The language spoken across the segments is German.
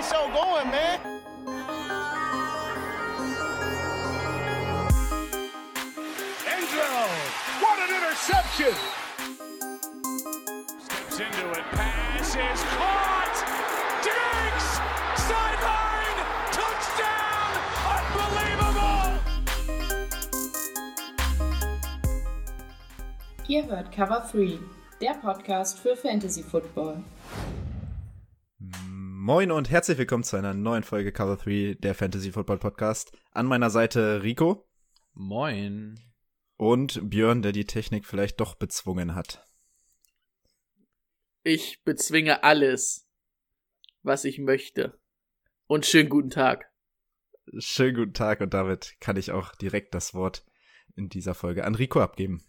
the show going, man. Angelo, what an interception! Steps into it, pass is caught! Diggs! Sideline! Touchdown! Unbelievable! Ihr hört Cover 3, der Podcast für Fantasy Football. Moin und herzlich willkommen zu einer neuen Folge Cover 3 der Fantasy Football Podcast. An meiner Seite Rico. Moin. Und Björn, der die Technik vielleicht doch bezwungen hat. Ich bezwinge alles, was ich möchte. Und schönen guten Tag. Schönen guten Tag und damit kann ich auch direkt das Wort in dieser Folge an Rico abgeben.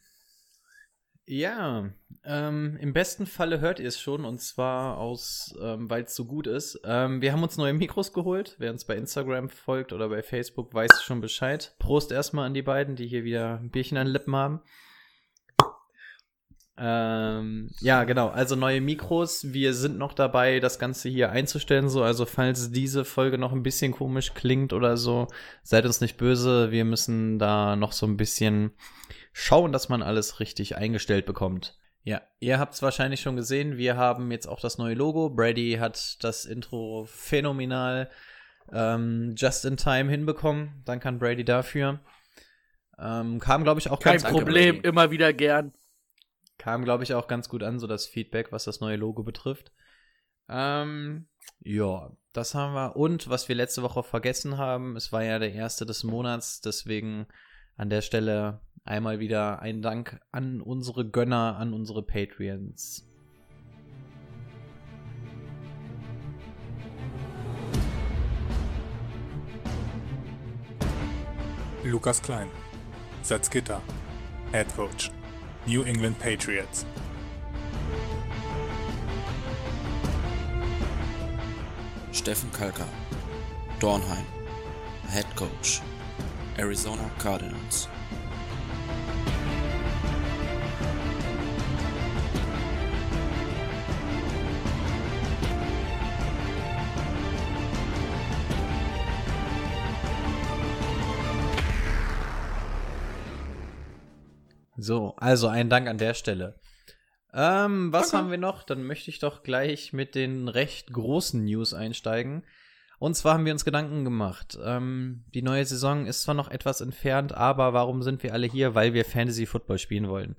Ja, ähm, im besten Falle hört ihr es schon und zwar aus, ähm, weil es so gut ist. Ähm, wir haben uns neue Mikros geholt. Wer uns bei Instagram folgt oder bei Facebook, weiß schon Bescheid. Prost erstmal an die beiden, die hier wieder ein Bierchen an den Lippen haben. Ähm, ja, genau. Also neue Mikros. Wir sind noch dabei, das Ganze hier einzustellen. So, also falls diese Folge noch ein bisschen komisch klingt oder so, seid uns nicht böse. Wir müssen da noch so ein bisschen schauen, dass man alles richtig eingestellt bekommt. Ja, ihr habt es wahrscheinlich schon gesehen. Wir haben jetzt auch das neue Logo. Brady hat das Intro phänomenal ähm, just in time hinbekommen. Danke an Brady dafür. Ähm, kam, glaube ich, auch Kein ganz Problem, Gut, immer wieder gern. kam, glaube ich, auch ganz gut an, so das Feedback, was das neue Logo betrifft. Ähm, ja, das haben wir. Und was wir letzte Woche vergessen haben, es war ja der erste des Monats, deswegen an der Stelle einmal wieder ein Dank an unsere Gönner, an unsere Patreons. Lukas Klein, Salzgitter, Head Coach, New England Patriots. Steffen Kalka, Dornheim, Head Coach, Arizona Cardinals. So, also ein Dank an der Stelle. Ähm, was haben wir noch? Dann möchte ich doch gleich mit den recht großen News einsteigen. Und zwar haben wir uns Gedanken gemacht. Ähm, die neue Saison ist zwar noch etwas entfernt, aber warum sind wir alle hier? Weil wir Fantasy Football spielen wollen.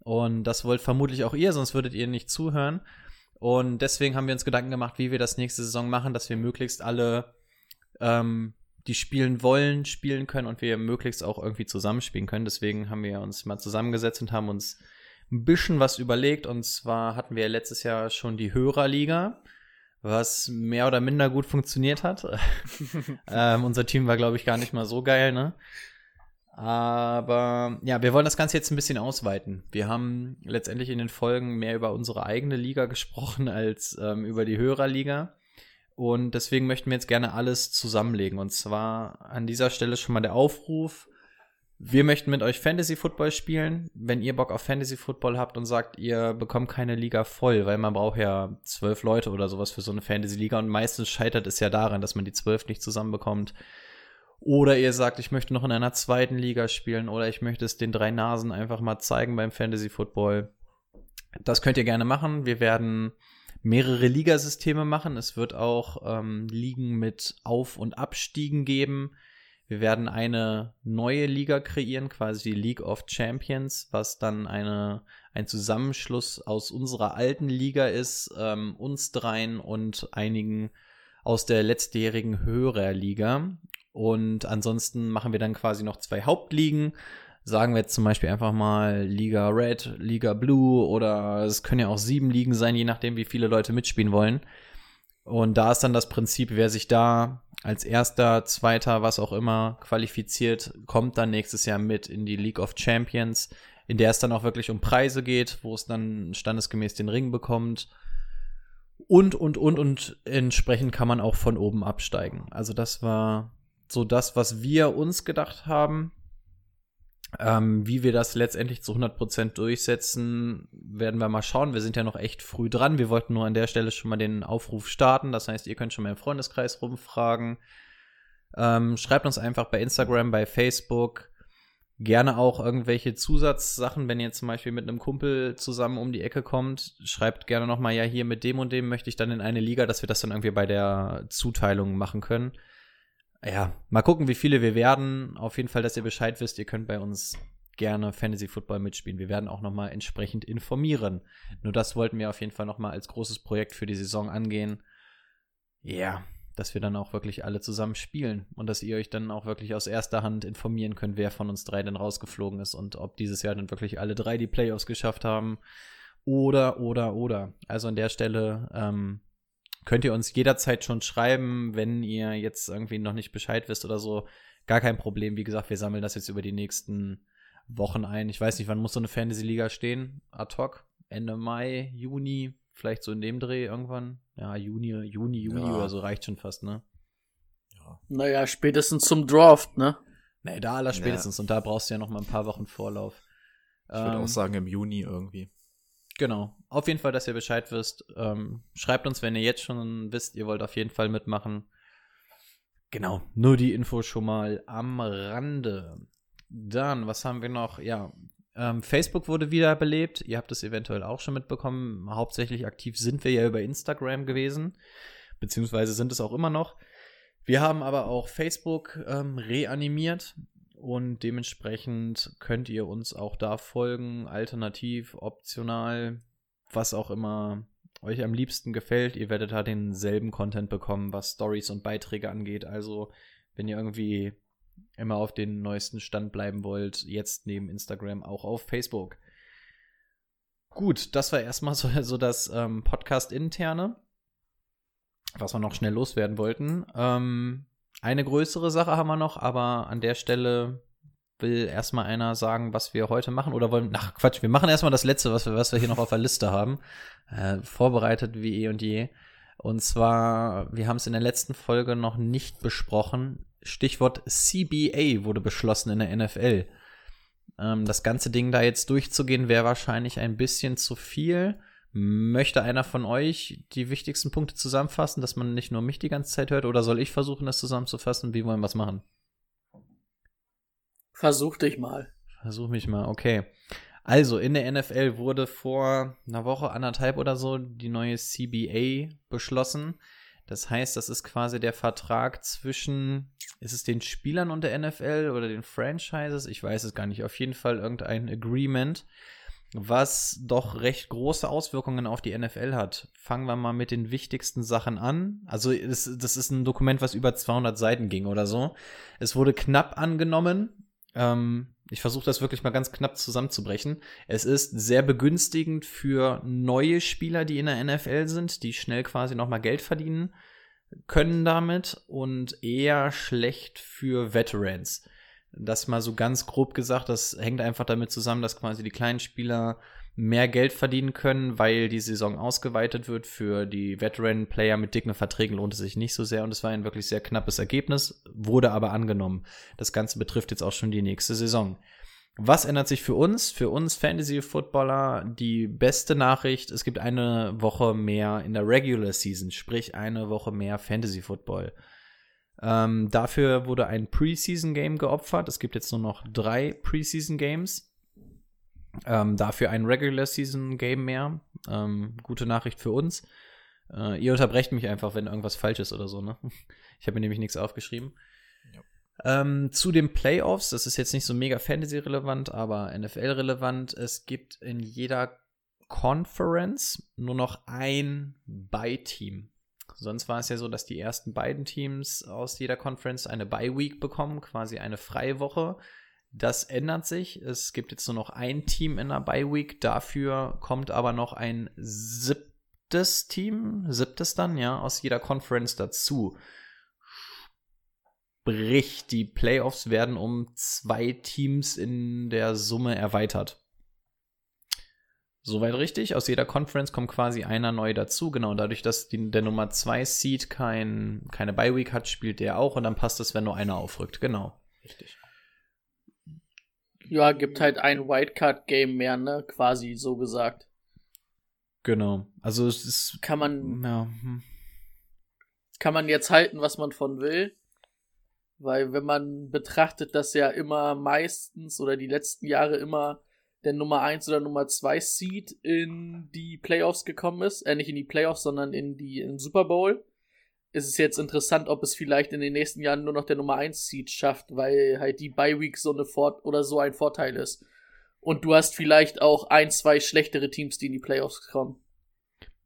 Und das wollt vermutlich auch ihr, sonst würdet ihr nicht zuhören. Und deswegen haben wir uns Gedanken gemacht, wie wir das nächste Saison machen, dass wir möglichst alle, ähm, die spielen wollen, spielen können und wir möglichst auch irgendwie zusammenspielen können. Deswegen haben wir uns mal zusammengesetzt und haben uns ein bisschen was überlegt. Und zwar hatten wir letztes Jahr schon die Hörerliga, was mehr oder minder gut funktioniert hat. ähm, unser Team war, glaube ich, gar nicht mal so geil, ne? Aber ja, wir wollen das Ganze jetzt ein bisschen ausweiten. Wir haben letztendlich in den Folgen mehr über unsere eigene Liga gesprochen als ähm, über die Hörerliga. Und deswegen möchten wir jetzt gerne alles zusammenlegen. Und zwar an dieser Stelle schon mal der Aufruf. Wir möchten mit euch Fantasy Football spielen. Wenn ihr Bock auf Fantasy Football habt und sagt, ihr bekommt keine Liga voll, weil man braucht ja zwölf Leute oder sowas für so eine Fantasy Liga und meistens scheitert es ja daran, dass man die zwölf nicht zusammenbekommt. Oder ihr sagt, ich möchte noch in einer zweiten Liga spielen oder ich möchte es den drei Nasen einfach mal zeigen beim Fantasy Football. Das könnt ihr gerne machen. Wir werden mehrere Ligasysteme machen. Es wird auch ähm, Ligen mit Auf- und Abstiegen geben. Wir werden eine neue Liga kreieren, quasi die League of Champions, was dann eine, ein Zusammenschluss aus unserer alten Liga ist, ähm, uns dreien und einigen aus der letztjährigen Hörerliga. Und ansonsten machen wir dann quasi noch zwei Hauptligen. Sagen wir jetzt zum Beispiel einfach mal Liga Red, Liga Blue oder es können ja auch sieben Ligen sein, je nachdem, wie viele Leute mitspielen wollen. Und da ist dann das Prinzip, wer sich da als erster, zweiter, was auch immer qualifiziert, kommt dann nächstes Jahr mit in die League of Champions, in der es dann auch wirklich um Preise geht, wo es dann standesgemäß den Ring bekommt. Und, und, und, und entsprechend kann man auch von oben absteigen. Also das war so das, was wir uns gedacht haben. Ähm, wie wir das letztendlich zu 100% durchsetzen, werden wir mal schauen. Wir sind ja noch echt früh dran. Wir wollten nur an der Stelle schon mal den Aufruf starten. Das heißt, ihr könnt schon mal im Freundeskreis rumfragen. Ähm, schreibt uns einfach bei Instagram, bei Facebook. Gerne auch irgendwelche Zusatzsachen, wenn ihr zum Beispiel mit einem Kumpel zusammen um die Ecke kommt. Schreibt gerne nochmal, ja, hier mit dem und dem möchte ich dann in eine Liga, dass wir das dann irgendwie bei der Zuteilung machen können ja, mal gucken, wie viele wir werden. Auf jeden Fall, dass ihr Bescheid wisst, ihr könnt bei uns gerne Fantasy Football mitspielen. Wir werden auch noch mal entsprechend informieren. Nur das wollten wir auf jeden Fall noch mal als großes Projekt für die Saison angehen. Ja, dass wir dann auch wirklich alle zusammen spielen und dass ihr euch dann auch wirklich aus erster Hand informieren könnt, wer von uns drei denn rausgeflogen ist und ob dieses Jahr dann wirklich alle drei die Playoffs geschafft haben. Oder, oder, oder. Also an der Stelle ähm, könnt ihr uns jederzeit schon schreiben, wenn ihr jetzt irgendwie noch nicht Bescheid wisst oder so. Gar kein Problem. Wie gesagt, wir sammeln das jetzt über die nächsten Wochen ein. Ich weiß nicht, wann muss so eine Fantasy-Liga stehen? Ad hoc? Ende Mai, Juni, vielleicht so in dem Dreh irgendwann. Ja, Juni, Juni, Juli ja. oder so reicht schon fast, ne? Ja. Naja, spätestens zum Draft, ne? Nee, da aller spätestens. Ja. Und da brauchst du ja noch mal ein paar Wochen Vorlauf. Ich würde ähm, auch sagen im Juni irgendwie. Genau. Auf jeden Fall, dass ihr Bescheid wisst. Ähm, schreibt uns, wenn ihr jetzt schon wisst, ihr wollt auf jeden Fall mitmachen. Genau. Nur die Info schon mal am Rande. Dann, was haben wir noch? Ja, ähm, Facebook wurde wiederbelebt. Ihr habt es eventuell auch schon mitbekommen. Hauptsächlich aktiv sind wir ja über Instagram gewesen. Beziehungsweise sind es auch immer noch. Wir haben aber auch Facebook ähm, reanimiert. Und dementsprechend könnt ihr uns auch da folgen, alternativ, optional, was auch immer euch am liebsten gefällt. Ihr werdet da denselben Content bekommen, was Stories und Beiträge angeht. Also, wenn ihr irgendwie immer auf den neuesten Stand bleiben wollt, jetzt neben Instagram auch auf Facebook. Gut, das war erstmal so, so das ähm, Podcast-Interne, was wir noch schnell loswerden wollten. Ähm, eine größere Sache haben wir noch, aber an der Stelle will erstmal einer sagen, was wir heute machen oder wollen. Ach Quatsch, wir machen erstmal das letzte, was wir, was wir hier noch auf der Liste haben. Äh, vorbereitet wie eh und je. Und zwar, wir haben es in der letzten Folge noch nicht besprochen. Stichwort CBA wurde beschlossen in der NFL. Ähm, das ganze Ding da jetzt durchzugehen, wäre wahrscheinlich ein bisschen zu viel. Möchte einer von euch die wichtigsten Punkte zusammenfassen, dass man nicht nur mich die ganze Zeit hört, oder soll ich versuchen, das zusammenzufassen? Wie wollen wir es machen? Versuch dich mal. Versuch mich mal, okay. Also, in der NFL wurde vor einer Woche, anderthalb oder so, die neue CBA beschlossen. Das heißt, das ist quasi der Vertrag zwischen, ist es den Spielern und der NFL oder den Franchises? Ich weiß es gar nicht. Auf jeden Fall irgendein Agreement, was doch recht große Auswirkungen auf die NFL hat. Fangen wir mal mit den wichtigsten Sachen an. Also es, das ist ein Dokument, was über 200 Seiten ging oder so. Es wurde knapp angenommen. Ähm, ich versuche das wirklich mal ganz knapp zusammenzubrechen. Es ist sehr begünstigend für neue Spieler, die in der NFL sind, die schnell quasi nochmal Geld verdienen können damit und eher schlecht für Veterans. Das mal so ganz grob gesagt, das hängt einfach damit zusammen, dass quasi die kleinen Spieler mehr Geld verdienen können, weil die Saison ausgeweitet wird. Für die Veteran-Player mit dicken Verträgen lohnt es sich nicht so sehr und es war ein wirklich sehr knappes Ergebnis, wurde aber angenommen. Das Ganze betrifft jetzt auch schon die nächste Saison. Was ändert sich für uns? Für uns Fantasy-Footballer die beste Nachricht, es gibt eine Woche mehr in der Regular Season, sprich eine Woche mehr Fantasy-Football. Ähm, dafür wurde ein Preseason-Game geopfert. Es gibt jetzt nur noch drei Preseason-Games. Ähm, dafür ein Regular-Season-Game mehr. Ähm, gute Nachricht für uns. Äh, ihr unterbrecht mich einfach, wenn irgendwas falsch ist oder so. Ne? Ich habe mir nämlich nichts aufgeschrieben. Ähm, zu den Playoffs, das ist jetzt nicht so mega Fantasy-relevant, aber NFL-relevant. Es gibt in jeder Conference nur noch ein Bye-Team. Sonst war es ja so, dass die ersten beiden Teams aus jeder Conference eine Bye Week bekommen, quasi eine freie Woche. Das ändert sich. Es gibt jetzt nur noch ein Team in der Bye Week. Dafür kommt aber noch ein siebtes Team, siebtes dann, ja, aus jeder Conference dazu. Sprich, die Playoffs werden um zwei Teams in der Summe erweitert. Soweit richtig. Aus jeder Conference kommt quasi einer neu dazu. Genau, dadurch, dass die, der Nummer 2 Seed kein, keine Bye-Week hat, spielt der auch und dann passt es, wenn nur einer aufrückt. Genau. Richtig. Ja, gibt halt ein Wildcard-Game mehr, ne? Quasi so gesagt. Genau. Also es ist. Kann man, Ja. hm. kann man jetzt halten, was man von will. Weil wenn man betrachtet, dass ja immer meistens oder die letzten Jahre immer der Nummer 1 oder Nummer 2 Seed in die Playoffs gekommen ist, äh nicht in die Playoffs, sondern in die in Super Bowl, ist es jetzt interessant, ob es vielleicht in den nächsten Jahren nur noch der Nummer 1 Seed schafft, weil halt die Bye Week so eine Fort oder so ein Vorteil ist. Und du hast vielleicht auch ein, zwei schlechtere Teams, die in die Playoffs kommen.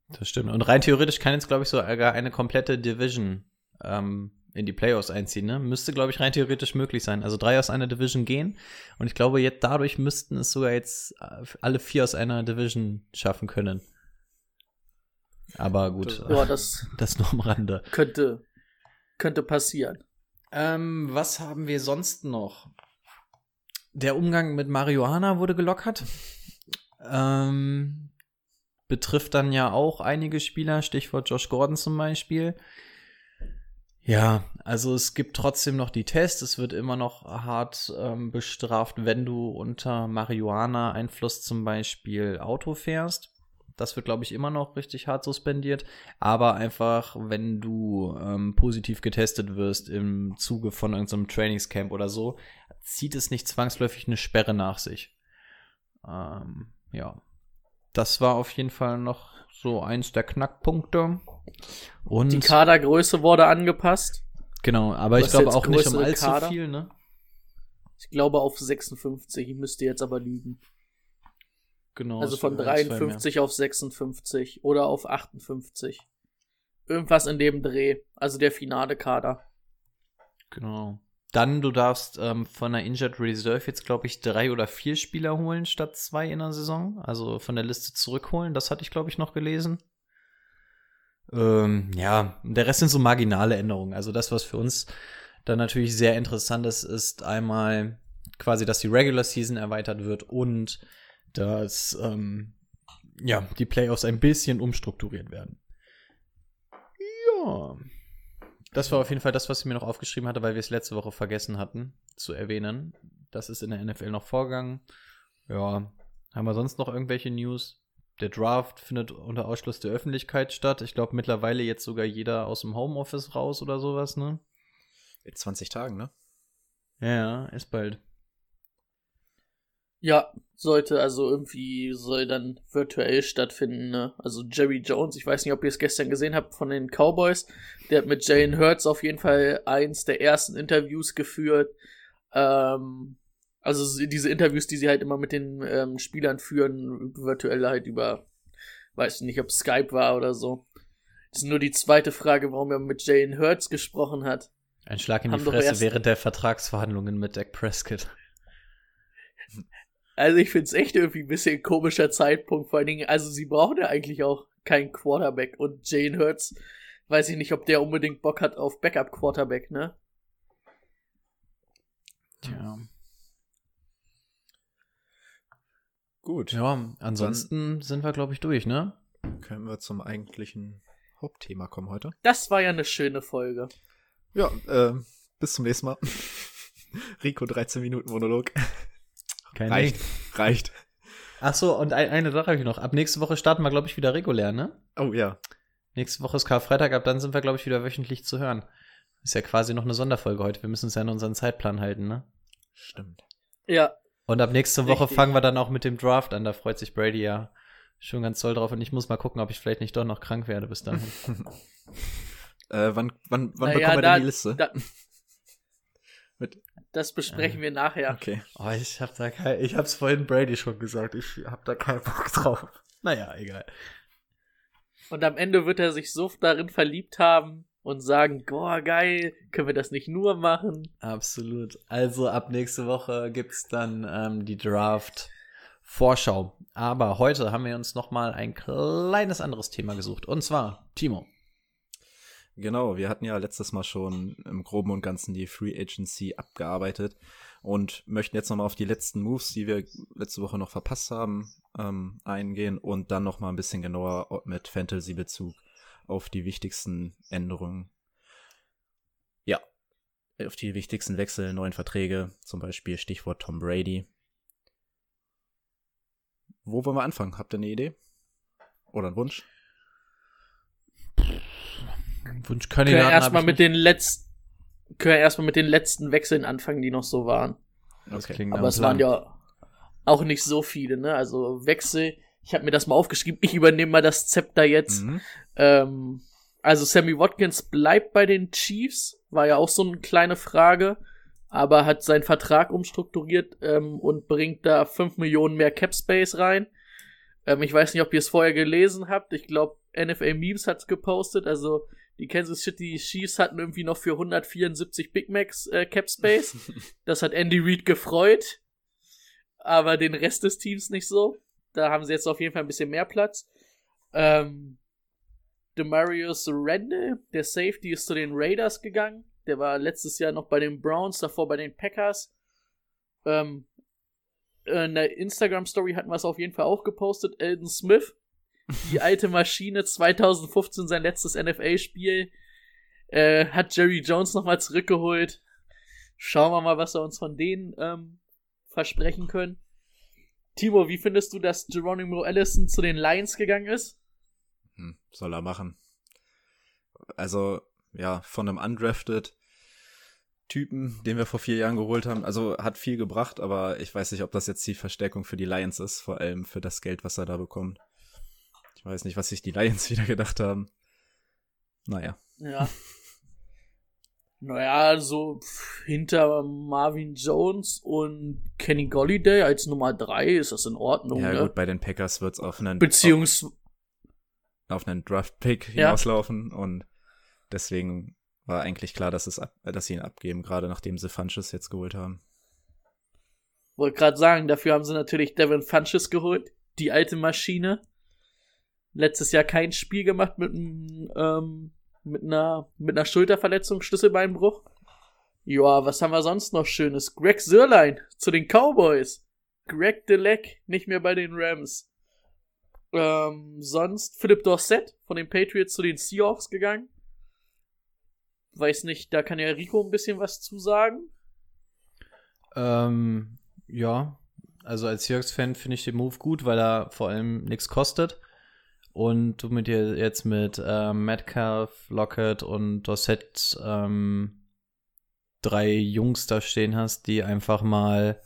Das stimmt. Und rein theoretisch kann jetzt, glaube ich, sogar eine komplette Division ähm, in die Playoffs einziehen. Ne? Müsste, glaube ich, rein theoretisch möglich sein. Also drei aus einer Division gehen. Und ich glaube, jetzt dadurch müssten es sogar jetzt äh, alle vier aus einer Division schaffen können. Aber gut, Ja, äh, das das nur am Rande. könnte, könnte passieren. Ähm, was haben wir sonst noch? Der Umgang mit Marihuana wurde gelockert. Ähm, betrifft dann ja auch einige Spieler, Stichwort Josh Gordon zum Beispiel. Ja, also es gibt trotzdem noch die Tests. Es wird immer noch hart ähm, bestraft, wenn du unter Marihuana-Einfluss zum Beispiel Auto fährst. Das wird, glaube ich, immer noch richtig hart suspendiert. Aber einfach, wenn du ähm, positiv getestet wirst im Zuge von irgendeinem Trainingscamp oder so, zieht es nicht zwangsläufig eine Sperre nach sich. Ähm, ja. Das war auf jeden Fall noch so eins der Knackpunkte. Und Die Kadergröße wurde angepasst. genau, aber ich glaube auch nicht um allzu Kader? viel, ne? Ich glaube auf 56. Ich müsste jetzt aber lügen. Genau. Also von waren ein, zwei mehr. 53 auf 56 oder auf 58. Irgendwas in dem Dreh. Also der finale Kader. Genau. Dann, du darfst ähm, von der Injured Reserve jetzt, glaube ich, drei oder vier Spieler holen statt zwei in der Saison. Also von der Liste zurückholen. Das hatte ich, glaube ich, noch gelesen. Ähm, ja, der Rest sind so marginale Änderungen. Also das, was für uns dann natürlich sehr interessant ist, ist einmal quasi, dass die Regular Season erweitert wird und dass ähm, ja, die Playoffs ein bisschen umstrukturiert werden. Ja. Das war auf jeden Fall das, was ich mir noch aufgeschrieben hatte, weil wir es letzte Woche vergessen hatten zu erwähnen. Das ist in der NFL noch vorgegangen. Ja, haben wir sonst noch irgendwelche News? Der Draft findet unter Ausschluss der Öffentlichkeit statt. Ich glaube mittlerweile jetzt sogar jeder aus dem Homeoffice raus oder sowas, ne? In 20 Tagen, ne? Ja, ist bald. Ja, sollte also irgendwie, soll dann virtuell stattfinden. Ne? Also Jerry Jones, ich weiß nicht, ob ihr es gestern gesehen habt von den Cowboys, der hat mit Jalen Hurts auf jeden Fall eins der ersten Interviews geführt. Ähm, also so diese Interviews, die sie halt immer mit den ähm, Spielern führen, virtuell halt über, weiß nicht, ob Skype war oder so. Das ist nur die zweite Frage, warum er mit Jalen Hurts gesprochen hat. Ein Schlag in die Haben doch Fresse während der Vertragsverhandlungen mit Dak Prescott. Also ich find's echt irgendwie ein bisschen komischer Zeitpunkt, vor allen Dingen, also sie brauchen ja eigentlich auch keinen Quarterback und Jane Hurts, weiß ich nicht, ob der unbedingt Bock hat auf Backup-Quarterback, ne? Tja. Gut. Ja, ansonsten sind wir, glaube ich, durch, ne? Können wir zum eigentlichen Hauptthema kommen heute? Das war ja eine schöne Folge. Ja, äh, bis zum nächsten Mal. Rico, 13 Minuten Monolog. Kein reicht, reicht. Ach so, und ein, eine Sache habe ich noch. Ab nächste Woche starten wir, glaube ich, wieder regulär, ne? Oh ja. Nächste Woche ist Karfreitag, ab dann sind wir, glaube ich, wieder wöchentlich zu hören. Ist ja quasi noch eine Sonderfolge heute. Wir müssen uns ja an unseren Zeitplan halten, ne? Stimmt. Ja, Und ab nächste Woche Richtig. fangen wir dann auch mit dem Draft an. Da freut sich Brady ja schon ganz toll drauf. Und ich muss mal gucken, ob ich vielleicht nicht doch noch krank werde bis dahin. Äh, wann wann, wann bekommen wir da- denn die Liste? da- das besprechen wir nachher. okay. oh, ich hab da kein, ich hab's vorhin Brady schon gesagt. Ich hab da keinen Bock drauf. Naja, egal. Und am Ende wird er sich so darin verliebt haben und sagen, boah, geil, können wir das nicht nur machen? Absolut. Also ab nächste Woche gibt's dann ähm, die Draft Vorschau. Aber heute haben wir uns noch mal ein kleines anderes Thema gesucht. Und zwar, Timo. Genau, wir hatten ja letztes Mal schon im Groben und Ganzen die Free Agency abgearbeitet und möchten jetzt nochmal auf die letzten Moves, die wir letzte Woche noch verpasst haben, ähm, eingehen und dann nochmal ein bisschen genauer mit Fantasy-Bezug auf die wichtigsten Änderungen. Ja, auf die wichtigsten Wechsel, neuen Verträge, zum Beispiel Stichwort Tom Brady. wo wollen wir anfangen? Habt ihr eine Idee? Oder einen Wunsch? Wunschkandidaten. Können wir erstmal mit den letzten, können wir erstmal mit den letzten Wechseln anfangen, die noch so waren. Okay. Aber es waren ja auch nicht so viele, ne? Also Wechsel, ich habe mir das mal aufgeschrieben, ich übernehme mal das Zepter jetzt. Mhm. Ähm, also Sammy Watkins bleibt bei den Chiefs, war ja auch so eine kleine Frage, aber hat seinen Vertrag umstrukturiert ähm, und bringt da 5 Millionen mehr Cap Space rein. Ähm, ich weiß nicht, ob ihr es vorher gelesen habt. Ich glaube, NFL Memes hat's gepostet. Also die Kansas City Chiefs hatten irgendwie noch für 174 Big Macs äh, Cap Space. das hat Andy Reid gefreut, aber den Rest des Teams nicht so. Da haben sie jetzt auf jeden Fall ein bisschen mehr Platz. Ähm, Demarius Randall, der Safety, ist zu den Raiders gegangen. Der war letztes Jahr noch bei den Browns, davor bei den Packers. Ähm, in der Instagram-Story hatten wir es auf jeden Fall auch gepostet. Elden Smith, die alte Maschine, 2015 sein letztes NFL-Spiel, äh, hat Jerry Jones nochmal zurückgeholt. Schauen wir mal, was wir uns von denen ähm, versprechen können. Timo, wie findest du, dass Geronimo Allison zu den Lions gegangen ist? Hm, soll er machen. Also, ja, von einem undrafted Typen, den wir vor vier Jahren geholt haben, also hat viel gebracht, aber ich weiß nicht, ob das jetzt die Verstärkung für die Lions ist, vor allem für das Geld, was er da bekommt. Weiß nicht, was sich die Lions wieder gedacht haben. Naja. Ja. naja, so pff, hinter Marvin Jones und Kenny Golliday als Nummer 3 ist das in Ordnung, Ja, ne? gut, bei den Packers wird's auf einen, Beziehungs auf einen Draft-Pick Ja. hinauslaufen und deswegen war eigentlich klar, dass, es ab, dass sie ihn abgeben, gerade nachdem sie Funches jetzt geholt haben. wollte gerade sagen, dafür haben sie natürlich Devin Funches geholt, die alte Maschine. Letztes Jahr kein Spiel gemacht mit, ähm, mit einer mit einer Schulterverletzung, Schlüsselbeinbruch. Ja, was haben wir sonst noch Schönes? Greg Sörlein zu den Cowboys. Greg Delec nicht mehr bei den Rams. Ähm, sonst Philip Dorsett von den Patriots zu den Seahawks gegangen. Weiß nicht, da kann ja Rico ein bisschen was zu sagen. Ähm, ja, also als Seahawks-Fan finde ich den Move gut, weil er vor allem nichts kostet. Und du mit dir jetzt mit ähm, Metcalf, Lockett und Dorset ähm, drei Jungs da stehen hast, die einfach mal,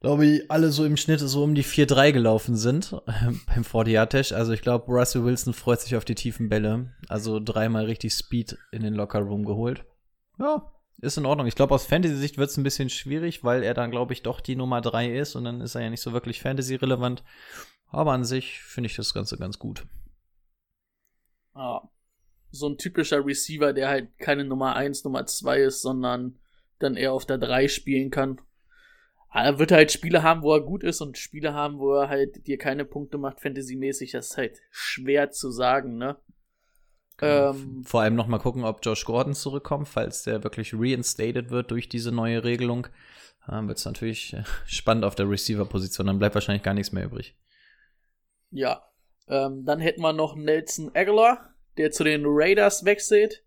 glaube ich, alle so im Schnitt so um die 4-3 gelaufen sind beim 40 Also ich glaube, Russell Wilson freut sich auf die tiefen Bälle. Also dreimal richtig Speed in den Locker-Room geholt. Ja, ist in Ordnung. Ich glaube, aus Fantasy-Sicht wird es ein bisschen schwierig, weil er dann, glaube ich, doch die Nummer 3 ist und dann ist er ja nicht so wirklich Fantasy-relevant. Aber an sich finde ich das Ganze ganz gut. Ja. So ein typischer Receiver, der halt keine Nummer 1, Nummer 2 ist, sondern dann eher auf der 3 spielen kann. Aber Er wird halt Spiele haben, wo er gut ist und Spiele haben, wo er halt dir keine Punkte macht, fantasymäßig. Das ist halt schwer zu sagen, ne? Ähm, Vor allem noch mal gucken, ob Josh Gordon zurückkommt, falls der wirklich reinstated wird durch diese neue Regelung. Dann wird es natürlich äh, spannend auf der Receiver-Position. Dann bleibt wahrscheinlich gar nichts mehr übrig. Ja. Ähm, dann hätten wir noch Nelson Aguilar, der zu den Raiders wechselt.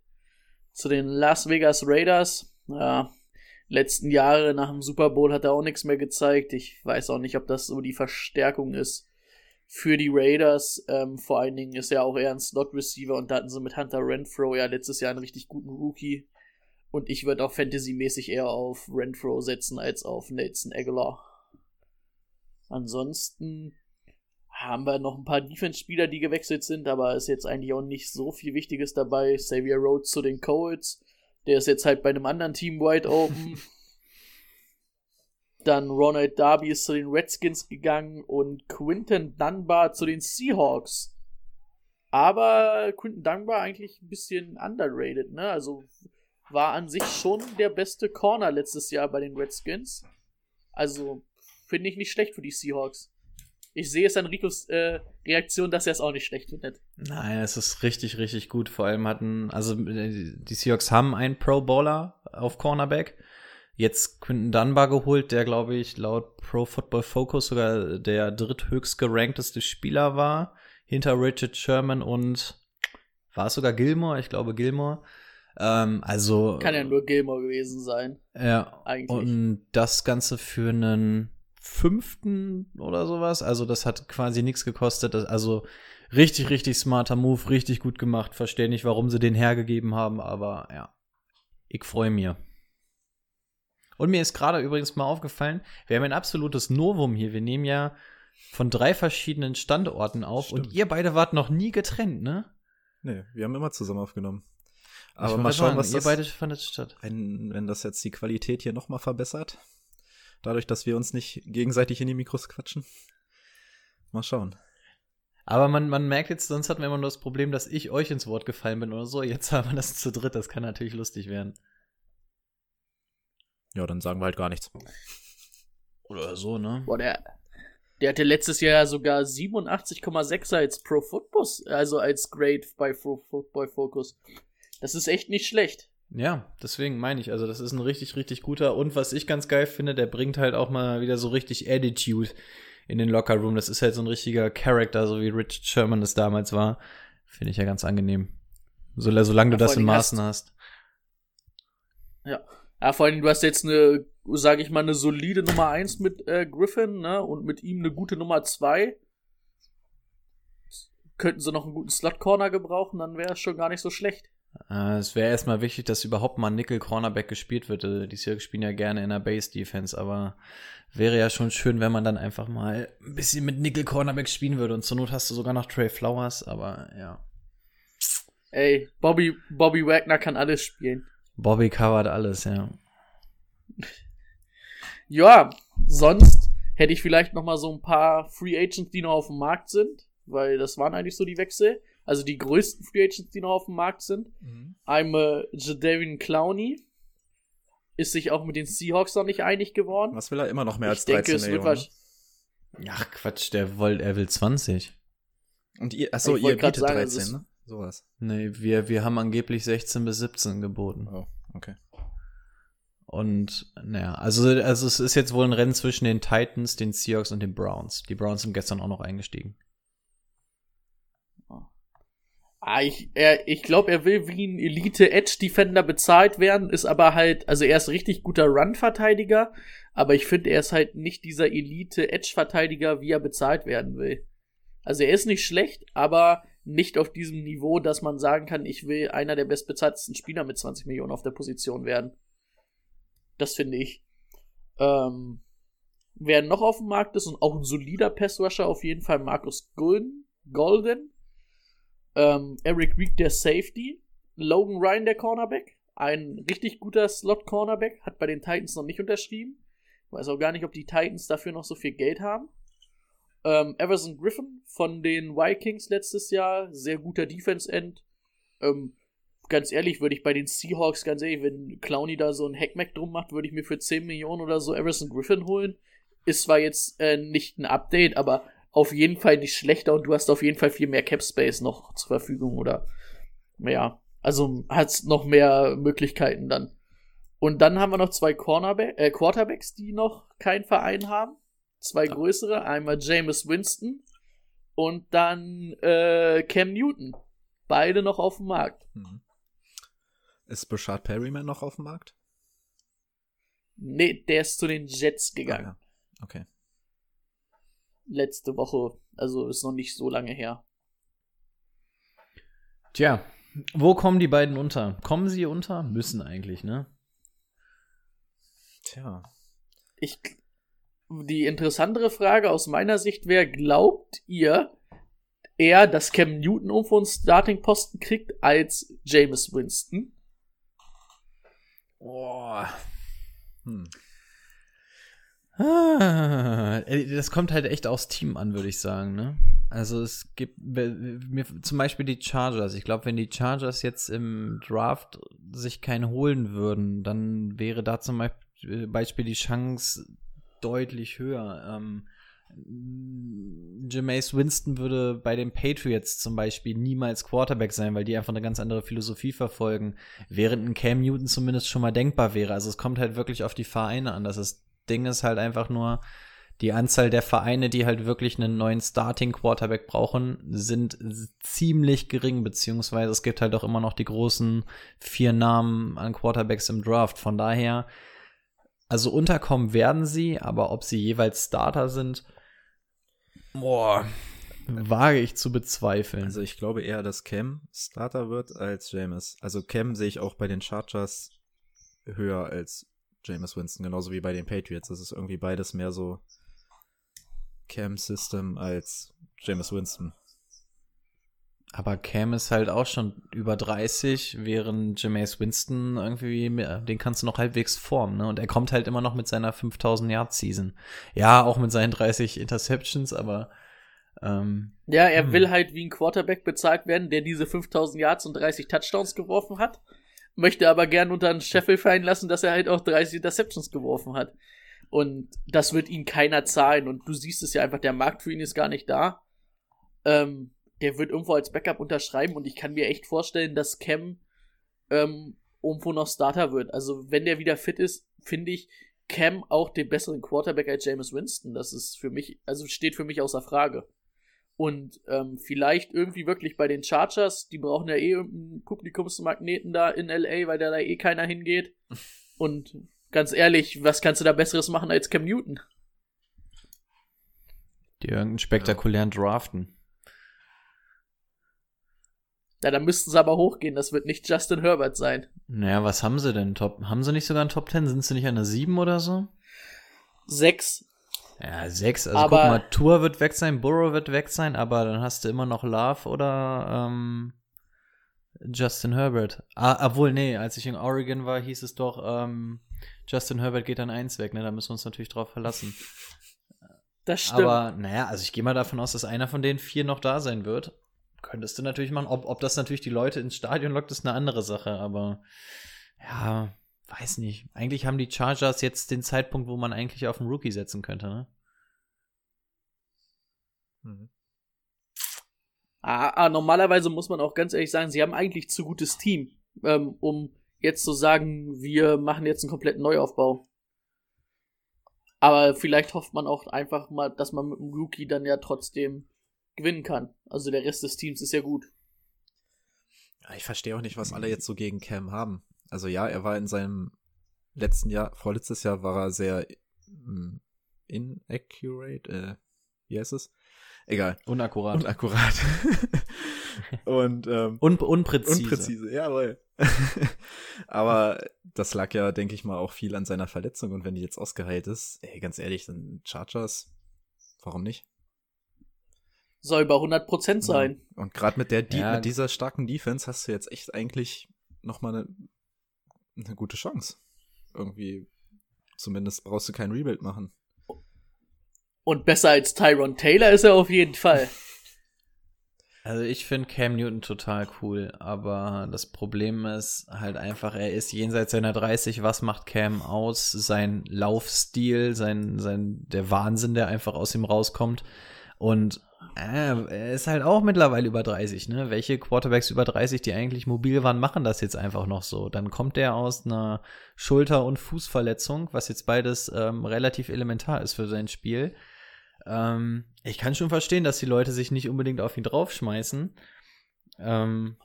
Zu den Las Vegas Raiders. Ja, letzten Jahre nach dem Super Bowl hat er auch nichts mehr gezeigt. Ich weiß auch nicht, ob das so die Verstärkung ist für die Raiders. Ähm, vor allen Dingen ist er auch eher ein Slot-Receiver und da hatten sie mit Hunter Renfro ja letztes Jahr einen richtig guten Rookie. Und ich würde auch fantasymäßig eher auf Renfro setzen als auf Nelson Aguilar. Ansonsten haben wir noch ein paar Defense-Spieler, die gewechselt sind, aber ist jetzt eigentlich auch nicht so viel Wichtiges dabei. Xavier Rhodes zu den Colts. Der ist jetzt halt bei einem anderen Team wide open. Dann Ronald Darby ist zu den Redskins gegangen und Quinton Dunbar zu den Seahawks. Aber Quinton Dunbar eigentlich ein bisschen underrated, ne? Also war an sich schon der beste Corner letztes Jahr bei den Redskins. Also finde ich nicht schlecht für die Seahawks. Ich sehe es an Ricos äh, Reaktion, dass er es auch nicht schlecht findet. Nein, es ist richtig, richtig gut. Vor allem hatten, also äh, die Seahawks haben einen Pro Bowler auf Cornerback. Jetzt Quinton Dunbar geholt, der, glaube ich, laut Pro Football Focus sogar der dritthöchst gerankteste Spieler war. Hinter Richard Sherman und war es sogar Gilmore? Ich glaube Gilmore. Ähm, also. Kann ja nur Gilmore gewesen sein. Ja, Eigentlich. und das Ganze für einen fünften oder sowas. Also das hat quasi nichts gekostet. Also richtig, richtig smarter Move, richtig gut gemacht. Verstehe nicht, warum sie den hergegeben haben, aber ja, ich freue mich. Und mir ist gerade übrigens mal aufgefallen, wir haben ein absolutes Novum hier. Wir nehmen ja von drei verschiedenen Standorten auf Stimmt. und ihr beide wart noch nie getrennt, ne? Nee, wir haben immer zusammen aufgenommen. Aber mal schauen, was ihr das, beide fandet statt. wenn, wenn das jetzt die Qualität hier nochmal verbessert. Dadurch, dass wir uns nicht gegenseitig in die Mikros quatschen. Mal schauen. Aber man, man merkt jetzt, sonst hatten wir immer nur das Problem, dass ich euch ins Wort gefallen bin oder so. Jetzt haben wir das zu dritt, das kann natürlich lustig werden. Ja, dann sagen wir halt gar nichts. Oder so, ne? Boah, der, der hatte letztes Jahr sogar 87,6 als Pro Football, also als Grade bei Pro Football Focus. Das ist echt nicht schlecht. Ja, deswegen meine ich, also das ist ein richtig, richtig guter. Und was ich ganz geil finde, der bringt halt auch mal wieder so richtig Attitude in den Locker Room. Das ist halt so ein richtiger Charakter, so wie Richard Sherman es damals war. Finde ich ja ganz angenehm. So, solange Ja, du das in Maßen hast. Ja. Ja, vor allem, du hast jetzt eine, sage ich mal, eine solide Nummer 1 mit äh, Griffin, ne? Und mit ihm eine gute Nummer 2. Könnten sie noch einen guten Slot-Corner gebrauchen, dann wäre es schon gar nicht so schlecht. Äh, es wäre erstmal wichtig, dass überhaupt mal Nickel Cornerback gespielt wird. Äh, Die Seahawks spielen ja gerne in der Base Defense, aber wäre ja schon schön, wenn man dann einfach mal ein bisschen mit Nickel Cornerback spielen würde. Und zur Not hast du sogar noch Trey Flowers, aber ja. Ey, Bobby, Bobby Wagner kann alles spielen. Bobby covert alles, ja. Ja, sonst hätte ich vielleicht noch mal so ein paar Free Agents, die noch auf dem Markt sind, weil das waren eigentlich so die Wechsel. Also die größten Free Agents, die noch auf dem Markt sind. Einmal Jadavian Clowney ist sich auch mit den Seahawks noch nicht einig geworden. Was will er immer noch mehr als ich denke, 13 es wird Millionen? wahrscheinlich. Ach Quatsch, der wollt, er will 20. ne? Und ihr, achso, Ich ihr bietet sagen, es 13, ist- ne? Sowas. Nee, wir, wir haben angeblich 16 bis 17 geboten. Oh, okay. Und naja, also, also es ist jetzt wohl ein Rennen zwischen den Titans, den Seahawks und den Browns. Die Browns sind gestern auch noch eingestiegen. Ah, ich, er, ich glaube, er will wie ein Elite-Edge-Defender bezahlt werden, ist aber halt, also er ist richtig guter Run-Verteidiger, aber ich finde, er ist halt nicht dieser Elite-Edge-Verteidiger, wie er bezahlt werden will. Also er ist nicht schlecht, aber nicht auf diesem Niveau, dass man sagen kann, ich will einer der bestbezahltesten Spieler mit 20 Millionen auf der Position werden. Das finde ich. Ähm, wer noch auf dem Markt ist und auch ein solider Passrusher, auf jeden Fall Markus Golden. Golden ähm, Eric Reed der Safety, Logan Ryan der Cornerback, ein richtig guter Slot-Cornerback, hat bei den Titans noch nicht unterschrieben. Weiß auch gar nicht, ob die Titans dafür noch so viel Geld haben. Ähm, Everson Griffin von den Vikings letztes Jahr, sehr guter Defense-End. Ähm, ganz ehrlich, würde ich bei den Seahawks, ganz ehrlich, wenn Clowney da so ein Hackmack drum macht, würde ich mir für 10 Millionen oder so Everson Griffin holen. Ist zwar jetzt äh, nicht ein Update, aber auf jeden Fall nicht schlechter und du hast auf jeden Fall viel mehr Cap Space noch zur Verfügung oder ja, also hast noch mehr Möglichkeiten dann. Und dann haben wir noch zwei Cornerback, äh, Quarterbacks, die noch keinen Verein haben. Zwei größere, einmal Jameis Winston und dann äh, Cam Newton. Beide noch auf dem Markt. Mhm. Ist Bashard Perryman noch auf dem Markt? Nee, der ist zu den Jets gegangen. Ah, ja. Okay. Letzte Woche, also ist noch nicht so lange her. Tja, wo kommen die beiden unter? Kommen sie unter? Müssen eigentlich, ne? Tja. Ich, die interessantere Frage aus meiner Sicht wäre, glaubt ihr eher, dass Cam Newton irgendwo einen Starting-Posten kriegt als Jameis Winston? Boah. Hm. Ah, ey, das kommt halt echt aufs Team an, würde ich sagen, ne? Also es gibt mir zum Beispiel die Chargers. Ich glaube, wenn die Chargers jetzt im Draft sich keinen holen würden, dann wäre da zum Beispiel, Beispiel die Chance deutlich höher. Ähm, Jameis Winston würde bei den Patriots zum Beispiel niemals Quarterback sein, weil die einfach eine ganz andere Philosophie verfolgen, während ein Cam Newton zumindest schon mal denkbar wäre. Also es kommt halt wirklich auf die Vereine an. Das ist, Ding ist halt einfach nur, die Anzahl der Vereine, die halt wirklich einen neuen Starting Quarterback brauchen, sind ziemlich gering, beziehungsweise es gibt halt auch immer noch die großen vier Namen an Quarterbacks im Draft. Von daher Also unterkommen werden sie, aber ob sie jeweils Starter sind, boah, wage ich zu bezweifeln. Also ich glaube eher, dass Cam Starter wird als James. Also Cam sehe ich auch bei den Chargers höher als James Winston, genauso wie bei den Patriots. Das ist irgendwie beides mehr so Cam-System als James Winston. Aber Cam ist halt auch schon über 30, während Jameis Winston irgendwie, den kannst du noch halbwegs formen, ne? Und er kommt halt immer noch mit seiner 5000 Yard Season. Ja, auch mit seinen 30 Interceptions, aber ähm, ja, er hm. will halt wie ein Quarterback bezahlt werden, der diese 5000 Yards und 30 Touchdowns geworfen hat, möchte aber gern unter den Scheffel fallen lassen, dass er halt auch 30 Interceptions geworfen hat. Und das wird ihn keiner zahlen. Und du siehst es ja einfach, der Markt für ihn ist gar nicht da. Ähm, der wird irgendwo als Backup unterschreiben und ich kann mir echt vorstellen, dass Cam ähm, irgendwo noch Starter wird. Also wenn der wieder fit ist, finde ich Cam auch den besseren Quarterback als James Winston. Das ist für mich, also steht für mich außer Frage. Und ähm, vielleicht irgendwie wirklich bei den Chargers, die brauchen ja eh irgendeinen Publikumsmagneten da in LA, weil da, da eh keiner hingeht. Und ganz ehrlich, was kannst du da Besseres machen als Cam Newton? Die irgendeinen spektakulären Draften. Ja, dann müssten sie aber hochgehen. Das wird nicht Justin Herbert sein. Naja, was haben sie denn? Top, haben sie nicht sogar einen Top 10? Sind sie nicht an der 7 oder so? Sechs. Ja, sechs. Also aber guck mal, Tour wird weg sein, Burrow wird weg sein, aber dann hast du immer noch Love oder ähm, Justin Herbert. Ah, obwohl, nee, als ich in Oregon war, hieß es doch, ähm, Justin Herbert geht dann eins weg, ne? Da müssen wir uns natürlich drauf verlassen. Das stimmt. Aber naja, also ich gehe mal davon aus, dass einer von den vier noch da sein wird. Könntest du natürlich machen. Ob, ob das natürlich die Leute ins Stadion lockt, ist eine andere Sache, aber ja, weiß nicht. Eigentlich haben die Chargers jetzt den Zeitpunkt, wo man eigentlich auf einen Rookie setzen könnte, ne? Mhm. Ah, ah, normalerweise muss man auch ganz ehrlich sagen, sie haben eigentlich zu gutes Team, ähm, um jetzt zu sagen, wir machen jetzt einen kompletten Neuaufbau. Aber vielleicht hofft man auch einfach mal, dass man mit dem Rookie dann ja trotzdem gewinnen kann. Also der Rest des Teams ist ja gut. Ich verstehe auch nicht, was alle jetzt so gegen Cam haben. Also ja, er war in seinem letzten Jahr, vorletztes Jahr war er sehr mm, inaccurate, äh, wie heißt es? Egal. Unakkurat. Unakkurat. und ähm, Un unpräzise. Unpräzise, jawohl. Aber das lag ja, denke ich mal, auch viel an seiner Verletzung. Und wenn die jetzt ausgeheilt ist, ey, ganz ehrlich, dann Chargers, warum nicht? Soll bei 100% sein. Ja. Und gerade mit, der, ja. mit dieser starken Defense hast du jetzt echt eigentlich nochmal eine, eine gute Chance. Irgendwie, zumindest brauchst du kein Rebuild machen. Und besser als Tyron Taylor ist er auf jeden Fall. Also ich finde Cam Newton total cool, aber das Problem ist halt einfach, er ist jenseits seiner 30. Was macht Cam aus? Sein Laufstil, sein, sein, der Wahnsinn, der einfach aus ihm rauskommt. Und er ist halt auch mittlerweile über 30, ne? Welche Quarterbacks über 30, die eigentlich mobil waren, machen das jetzt einfach noch so? Dann kommt er aus einer Schulter- und Fußverletzung, was jetzt beides ähm, relativ elementar ist für sein Spiel. Ähm, ich kann schon verstehen, dass die Leute sich nicht unbedingt auf ihn draufschmeißen. Ähm,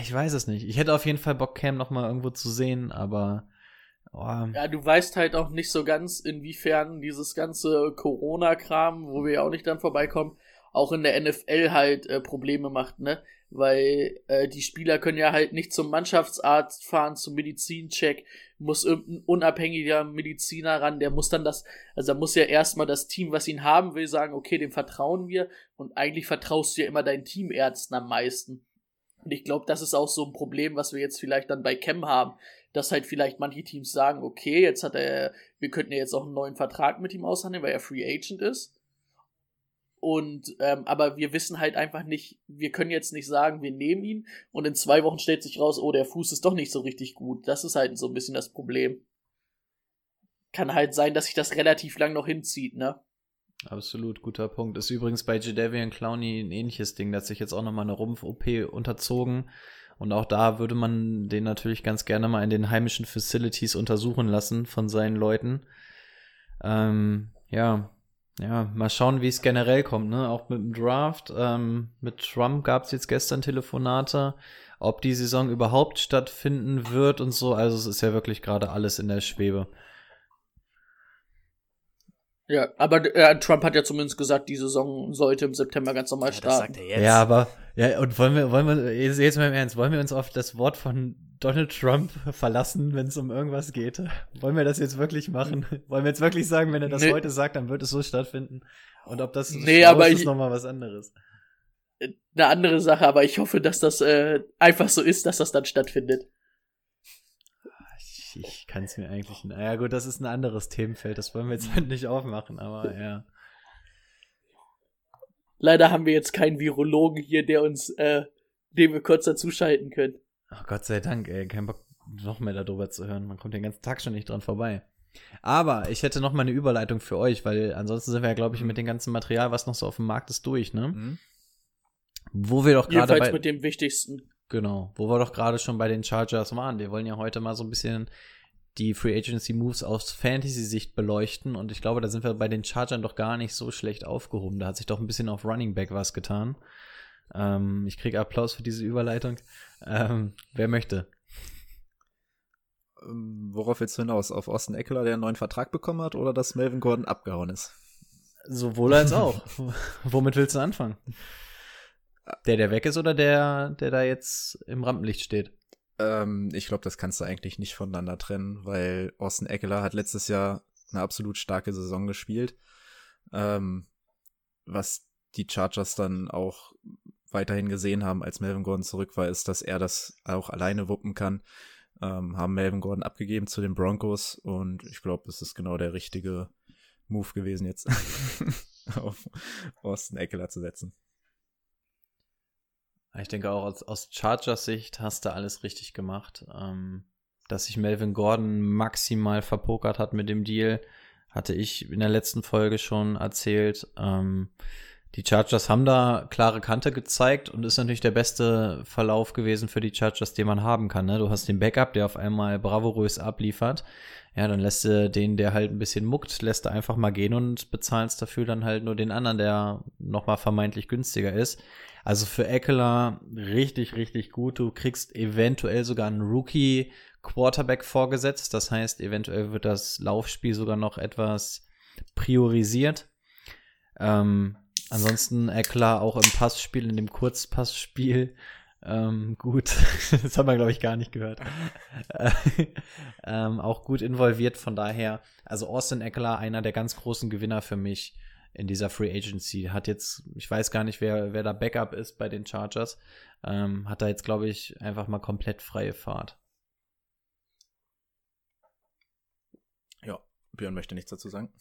ich weiß es nicht. Ich hätte auf jeden Fall Bock, Cam noch mal irgendwo zu sehen, aber Oh. Ja, du weißt halt auch nicht so ganz, inwiefern dieses ganze Corona-Kram, wo wir ja auch nicht dran vorbeikommen, auch in der NFL halt äh, Probleme macht, ne? Weil äh, die Spieler können ja halt nicht zum Mannschaftsarzt fahren, zum Medizincheck, muss irgendein unabhängiger Mediziner ran, der muss dann das, also da muss ja erstmal das Team, was ihn haben will, sagen, okay, dem vertrauen wir und eigentlich vertraust du ja immer deinen Teamärzten am meisten. Und ich glaube, das ist auch so ein Problem, was wir jetzt vielleicht dann bei Chem haben, dass halt vielleicht manche Teams sagen, okay, jetzt hat er, wir könnten ja jetzt auch einen neuen Vertrag mit ihm aushandeln, weil er Free Agent ist. Und ähm, aber wir wissen halt einfach nicht, wir können jetzt nicht sagen, wir nehmen ihn und in zwei Wochen stellt sich raus, oh, der Fuß ist doch nicht so richtig gut. Das ist halt so ein bisschen das Problem. Kann halt sein, dass sich das relativ lang noch hinzieht, ne? Absolut, guter Punkt. Ist übrigens bei Jadavian Clowney ein ähnliches Ding. Hat sich jetzt auch nochmal eine Rumpf-OP unterzogen. Und auch da würde man den natürlich ganz gerne mal in den heimischen Facilities untersuchen lassen von seinen Leuten. Ähm, ja, ja, mal schauen, wie es generell kommt, ne? Auch mit dem Draft. Ähm, mit Trump gab es jetzt gestern Telefonate, ob die Saison überhaupt stattfinden wird und so. Also es ist ja wirklich gerade alles in der Schwebe. Ja, aber äh, Trump hat ja zumindest gesagt, die Saison sollte im September ganz normal starten. er Ja, aber, ja, und wollen wir, wollen wir, jetzt, jetzt mal im Ernst, wollen wir uns auf das Wort von Donald Trump verlassen, wenn es um irgendwas geht? Wollen wir das jetzt wirklich machen? Wollen wir jetzt wirklich sagen, wenn er das Nee. heute sagt, dann wird es so stattfinden? Und ob das Nee, aber ist, ich- ist nochmal was anderes. Eine andere Sache, aber ich hoffe, dass das äh, einfach so ist, dass das dann stattfindet. Ich, ich kann es mir eigentlich, naja gut, das ist ein anderes Themenfeld, das wollen wir jetzt halt nicht aufmachen, aber ja. Leider haben wir jetzt keinen Virologen hier, der uns, äh, den wir kurz dazuschalten können. Oh Gott sei Dank, ey, kein Bock noch mehr darüber zu hören. Man kommt den ganzen Tag schon nicht dran vorbei. Aber ich hätte noch mal eine Überleitung für euch, weil ansonsten sind wir ja, glaube ich, mit dem ganzen Material, was noch so auf dem Markt ist, durch, ne? Mhm. Wo wir doch gerade Jedenfalls bei, mit dem Wichtigsten. genau, wo wir doch gerade schon bei den Chargers waren. Wir wollen ja heute mal so ein bisschen die Free Agency Moves aus Fantasy-Sicht beleuchten und ich glaube, da sind wir bei den Chargern doch gar nicht so schlecht aufgehoben. Da hat sich doch ein bisschen auf Running Back was getan. Ähm, ich kriege Applaus für diese Überleitung. Ähm, wer möchte? Ähm, Worauf willst du hinaus? Auf Austin Eckler, der einen neuen Vertrag bekommen hat, oder dass Melvin Gordon abgehauen ist? Sowohl als auch. Womit willst du anfangen? Der, der weg ist oder der, der da jetzt im Rampenlicht steht? Ähm, ich glaube, das kannst du eigentlich nicht voneinander trennen, weil Austin Eckler hat letztes Jahr eine absolut starke Saison gespielt. Ähm, was die Chargers dann auch weiterhin gesehen haben, als Melvin Gordon zurück war, ist, dass er das auch alleine wuppen kann. Ähm, haben Melvin Gordon abgegeben zu den Broncos und ich glaube, es ist genau der richtige Move gewesen, jetzt auf Austin Eckler zu setzen. Ich denke auch aus, aus Chargers Sicht hast du alles richtig gemacht. Ähm, dass sich Melvin Gordon maximal verpokert hat mit dem Deal, hatte ich in der letzten Folge schon erzählt. Ähm, die Chargers haben da klare Kante gezeigt und ist natürlich der beste Verlauf gewesen für die Chargers, den man haben kann. Ne? Du hast den Backup, der auf einmal bravourös abliefert. Ja, dann lässt du den, der halt ein bisschen muckt, lässt du einfach mal gehen und bezahlst dafür dann halt nur den anderen, der nochmal vermeintlich günstiger ist. Also für Eckler richtig, richtig gut. Du kriegst eventuell sogar einen Rookie Quarterback vorgesetzt. Das heißt, eventuell wird das Laufspiel sogar noch etwas priorisiert. Ähm, ansonsten Eckler auch im Passspiel, in dem Kurzpassspiel ähm, gut. das haben wir, glaube ich, gar nicht gehört. ähm, auch gut involviert. Von daher, also Austin Eckler, einer der ganz großen Gewinner für mich in dieser Free Agency. Hat jetzt, ich weiß gar nicht, wer, wer da Backup ist bei den Chargers. Ähm, hat da jetzt, glaube ich, einfach mal komplett freie Fahrt. Ja, Björn möchte nichts dazu sagen.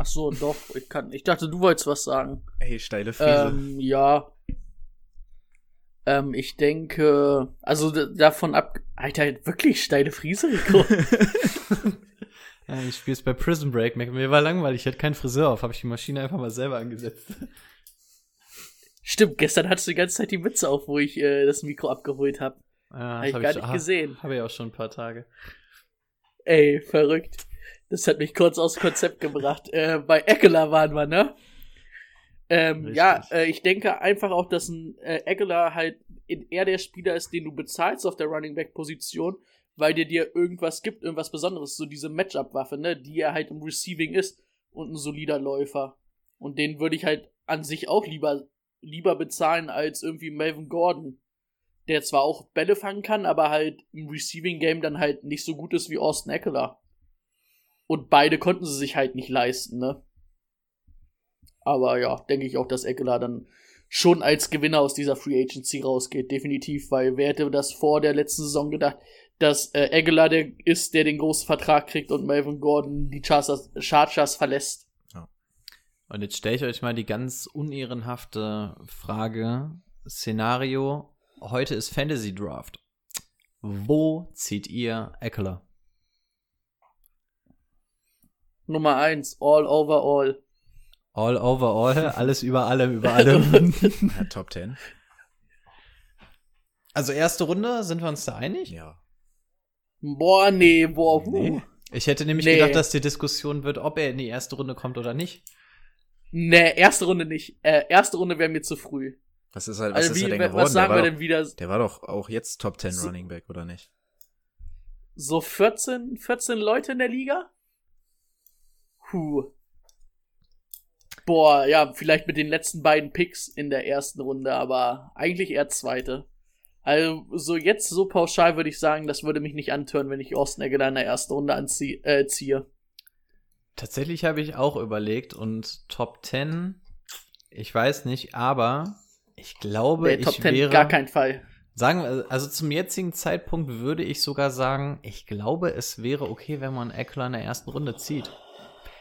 Ach so, doch, ich kann. Ich dachte, du wolltest was sagen. Hey, steile Friese. Ähm, ja. Ähm, ich denke, also davon ab. Alter, wirklich steile Friese, Rico. Ja, ich spiele es bei Prison Break. Mir, mir war langweilig, ich hatte keinen Friseur auf, habe ich die Maschine einfach mal selber angesetzt. Stimmt, gestern hattest du die ganze Zeit die Mütze auf, wo ich äh, das Mikro abgeholt habe. Ja, Hab ich gar nicht gesehen. Habe ich auch schon ein paar Tage. Ey, verrückt. Das hat mich kurz aus Konzept gebracht. Äh, bei Eckler waren wir, ne? Ähm, ja, äh, ich denke einfach auch, dass ein äh, Eckler halt in, eher der Spieler ist, den du bezahlst auf der Running Back Position, weil der dir irgendwas gibt, irgendwas Besonderes, so diese Matchup-Waffe, ne, die er halt im Receiving ist und ein solider Läufer. Und den würde ich halt an sich auch lieber, lieber bezahlen als irgendwie Melvin Gordon, der zwar auch Bälle fangen kann, aber halt im Receiving Game dann halt nicht so gut ist wie Austin Eckler. Und beide konnten sie sich halt nicht leisten, ne? Aber ja, denke ich auch, dass Eckler dann schon als Gewinner aus dieser Free Agency rausgeht, definitiv, weil wer hätte das vor der letzten Saison gedacht, dass äh, Aguilar der ist, der den großen Vertrag kriegt und Melvin Gordon die Chargers, Chargers verlässt. Und jetzt stelle ich euch mal die ganz unehrenhafte Frage. Szenario, heute ist Fantasy Draft. Wo zieht ihr Eckler? Nummer eins, all over all. All over all, alles über allem, über allem. Ja, Top 10. also erste Runde, sind wir uns da einig? Ja. Boah, nee, boah. Nee. nee. Ich hätte nämlich Nee. gedacht, dass die Diskussion wird, ob er in die erste Runde kommt oder nicht. erste Runde nicht. Äh, erste Runde wäre mir zu früh. Was ist, halt, was Also ist wie, er denn was geworden? sagen der, wir war denn wieder? doch, der war doch auch jetzt Top 10 So- Running Back, oder nicht? So 14, 14 Leute in der Liga? Puh. Boah, ja, vielleicht mit den letzten beiden Picks in der ersten Runde, aber eigentlich eher zweite. Also, so jetzt so pauschal würde ich sagen, das würde mich nicht antören, wenn ich Austin Eckler in der ersten Runde anziehe. Äh, ziehe. Tatsächlich habe ich auch überlegt und Top 10, ich weiß nicht, aber ich glaube, Der Top ich 10 wäre gar kein Fall. Sagen wir, also zum jetzigen Zeitpunkt würde ich sogar sagen, ich glaube, es wäre okay, wenn man Eckler in der ersten Runde zieht.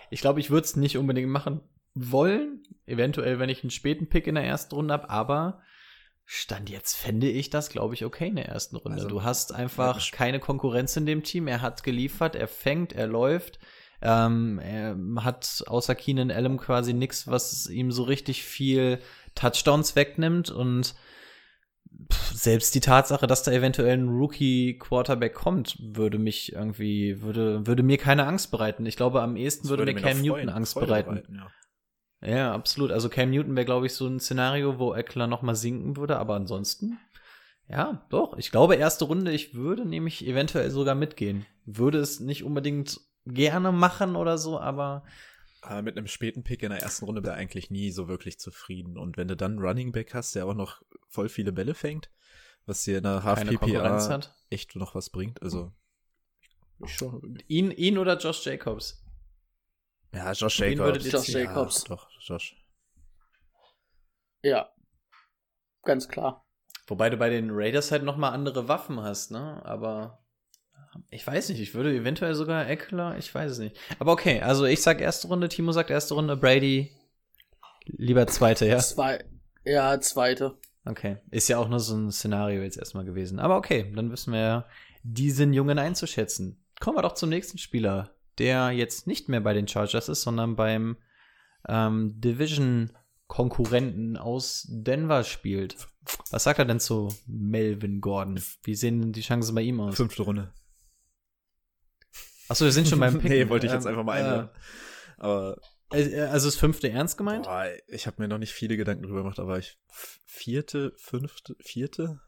Ich glaube, ich würde es nicht unbedingt machen wollen. Eventuell, wenn ich einen späten Pick in der ersten Runde habe, aber Stand jetzt fände ich das, glaube ich, okay in der ersten Runde. Also, du hast einfach keine Konkurrenz in dem Team. Er hat geliefert, er fängt, er läuft. Ähm, er hat außer Keenan Allen quasi nichts, was ihm so richtig viel Touchdowns wegnimmt und selbst die Tatsache, dass da eventuell ein Rookie-Quarterback kommt, würde mich irgendwie, würde, würde mir keine Angst bereiten. Ich glaube, am ehesten Das würde, mir Cam Newton Freuen- Angst Freude bereiten. ja. Ja, absolut. Also Cam Newton wäre, glaube ich, so ein Szenario, wo Eckler noch mal sinken würde, aber ansonsten, ja, doch. Ich glaube, erste Runde, ich würde nämlich eventuell sogar mitgehen. Würde es nicht unbedingt gerne machen oder so, aber Aber mit einem späten Pick in der ersten Runde wäre eigentlich nie so wirklich zufrieden. Und wenn du dann einen Running Back hast, der auch noch voll viele Bälle fängt, was dir in der hat. echt noch was bringt, also ich schon. Ihn, ihn oder Josh Jacobs? Ja, Josh Wen Jacobs. würdet ihr Josh? Jacobs. Ja, doch, Josh. Ja. Ganz klar. Wobei du bei den Raiders halt noch mal andere Waffen hast, ne? Aber ich weiß nicht, ich würde eventuell sogar Eckler, ich weiß es nicht. Aber okay, also ich sag erste Runde, Timo sagt erste Runde, Brady lieber zweite, ja. Zwei. Ja, zweite. Okay, ist ja auch nur so ein Szenario jetzt erstmal gewesen. Aber okay, dann wissen wir ja, diesen Jungen einzuschätzen. Kommen wir doch zum nächsten Spieler, der jetzt nicht mehr bei den Chargers ist, sondern beim ähm, Division-Konkurrenten aus Denver spielt. Was sagt er denn zu Melvin Gordon? Wie sehen denn die Chancen bei ihm aus? Fünfte Runde. Achso, wir sind schon beim Pick. nee, wollte ich jetzt Ähm, einfach mal einladen. Aber äh, Also ist fünfte ernst gemeint? boah, ich habe mir noch nicht viele Gedanken drüber gemacht, aber ich vierte, fünfte, vierte?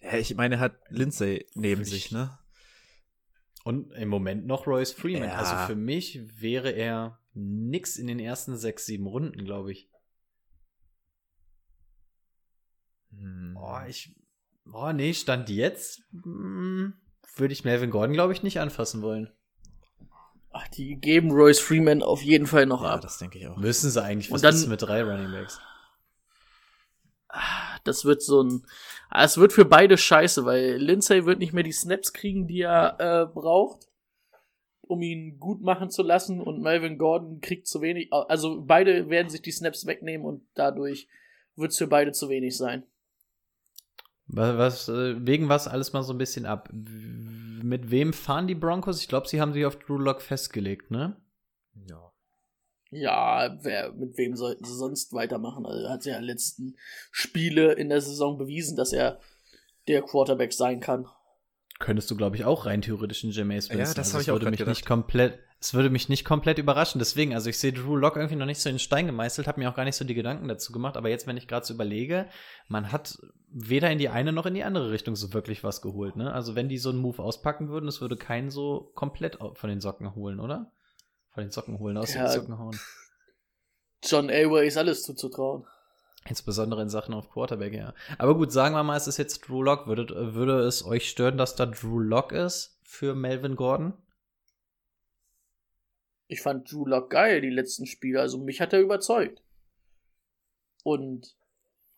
Ja, ich meine, er hat Lindsay neben ich- sich, ne? Und im Moment noch Royce Freeman. Ja. Also für mich wäre er nix in den ersten sechs, sieben Runden, glaube ich. Hm. Boah, ich. Boah, nee, Stand jetzt hm, würde ich Melvin Gordon, glaube ich, nicht anfassen wollen. Ach, die geben Royce Freeman auf jeden Fall noch ja, ab. das denke ich auch. Müssen sie eigentlich. Was Und dann- ist mit drei Running Backs? Das wird so ein. ah, Es wird für beide scheiße, weil Lindsay wird nicht mehr die Snaps kriegen, die er äh, braucht, um ihn gut machen zu lassen. Und Melvin Gordon kriegt zu wenig. Also beide werden sich die Snaps wegnehmen und dadurch wird es für beide zu wenig sein. Was, was, äh, wegen was alles mal so ein bisschen ab. Mit wem fahren die Broncos? Ich glaube, sie haben sich auf Drew Lock festgelegt, ne? Ja. Ja, wer, mit wem sollten sie sonst weitermachen? Also er hat ja letzten Spiele in der Saison bewiesen, dass er der Quarterback sein kann. Könntest du, glaube ich, auch rein theoretisch in Jameis Ja, Winston. das also hab es ich auch würde mich gedacht. nicht komplett, Es würde mich nicht komplett überraschen. Deswegen, also ich sehe Drew Lock irgendwie noch nicht so in Stein gemeißelt, habe mir auch gar nicht so die Gedanken dazu gemacht. Aber jetzt, wenn ich gerade so überlege, man hat weder in die eine noch in die andere Richtung so wirklich was geholt. Ne? Also wenn die so einen Move auspacken würden, das würde keinen so komplett von den Socken holen, oder? Von den Socken holen, aus Ja. den Socken hauen. John Elway ist alles zuzutrauen. Insbesondere in Sachen auf Quarterback, ja. Aber gut, sagen wir mal, es ist jetzt Drew Lock. Würde, würde es euch stören, dass da Drew Lock ist für Melvin Gordon? Ich fand Drew Lock geil, die letzten Spiele. Also mich hat er überzeugt. Und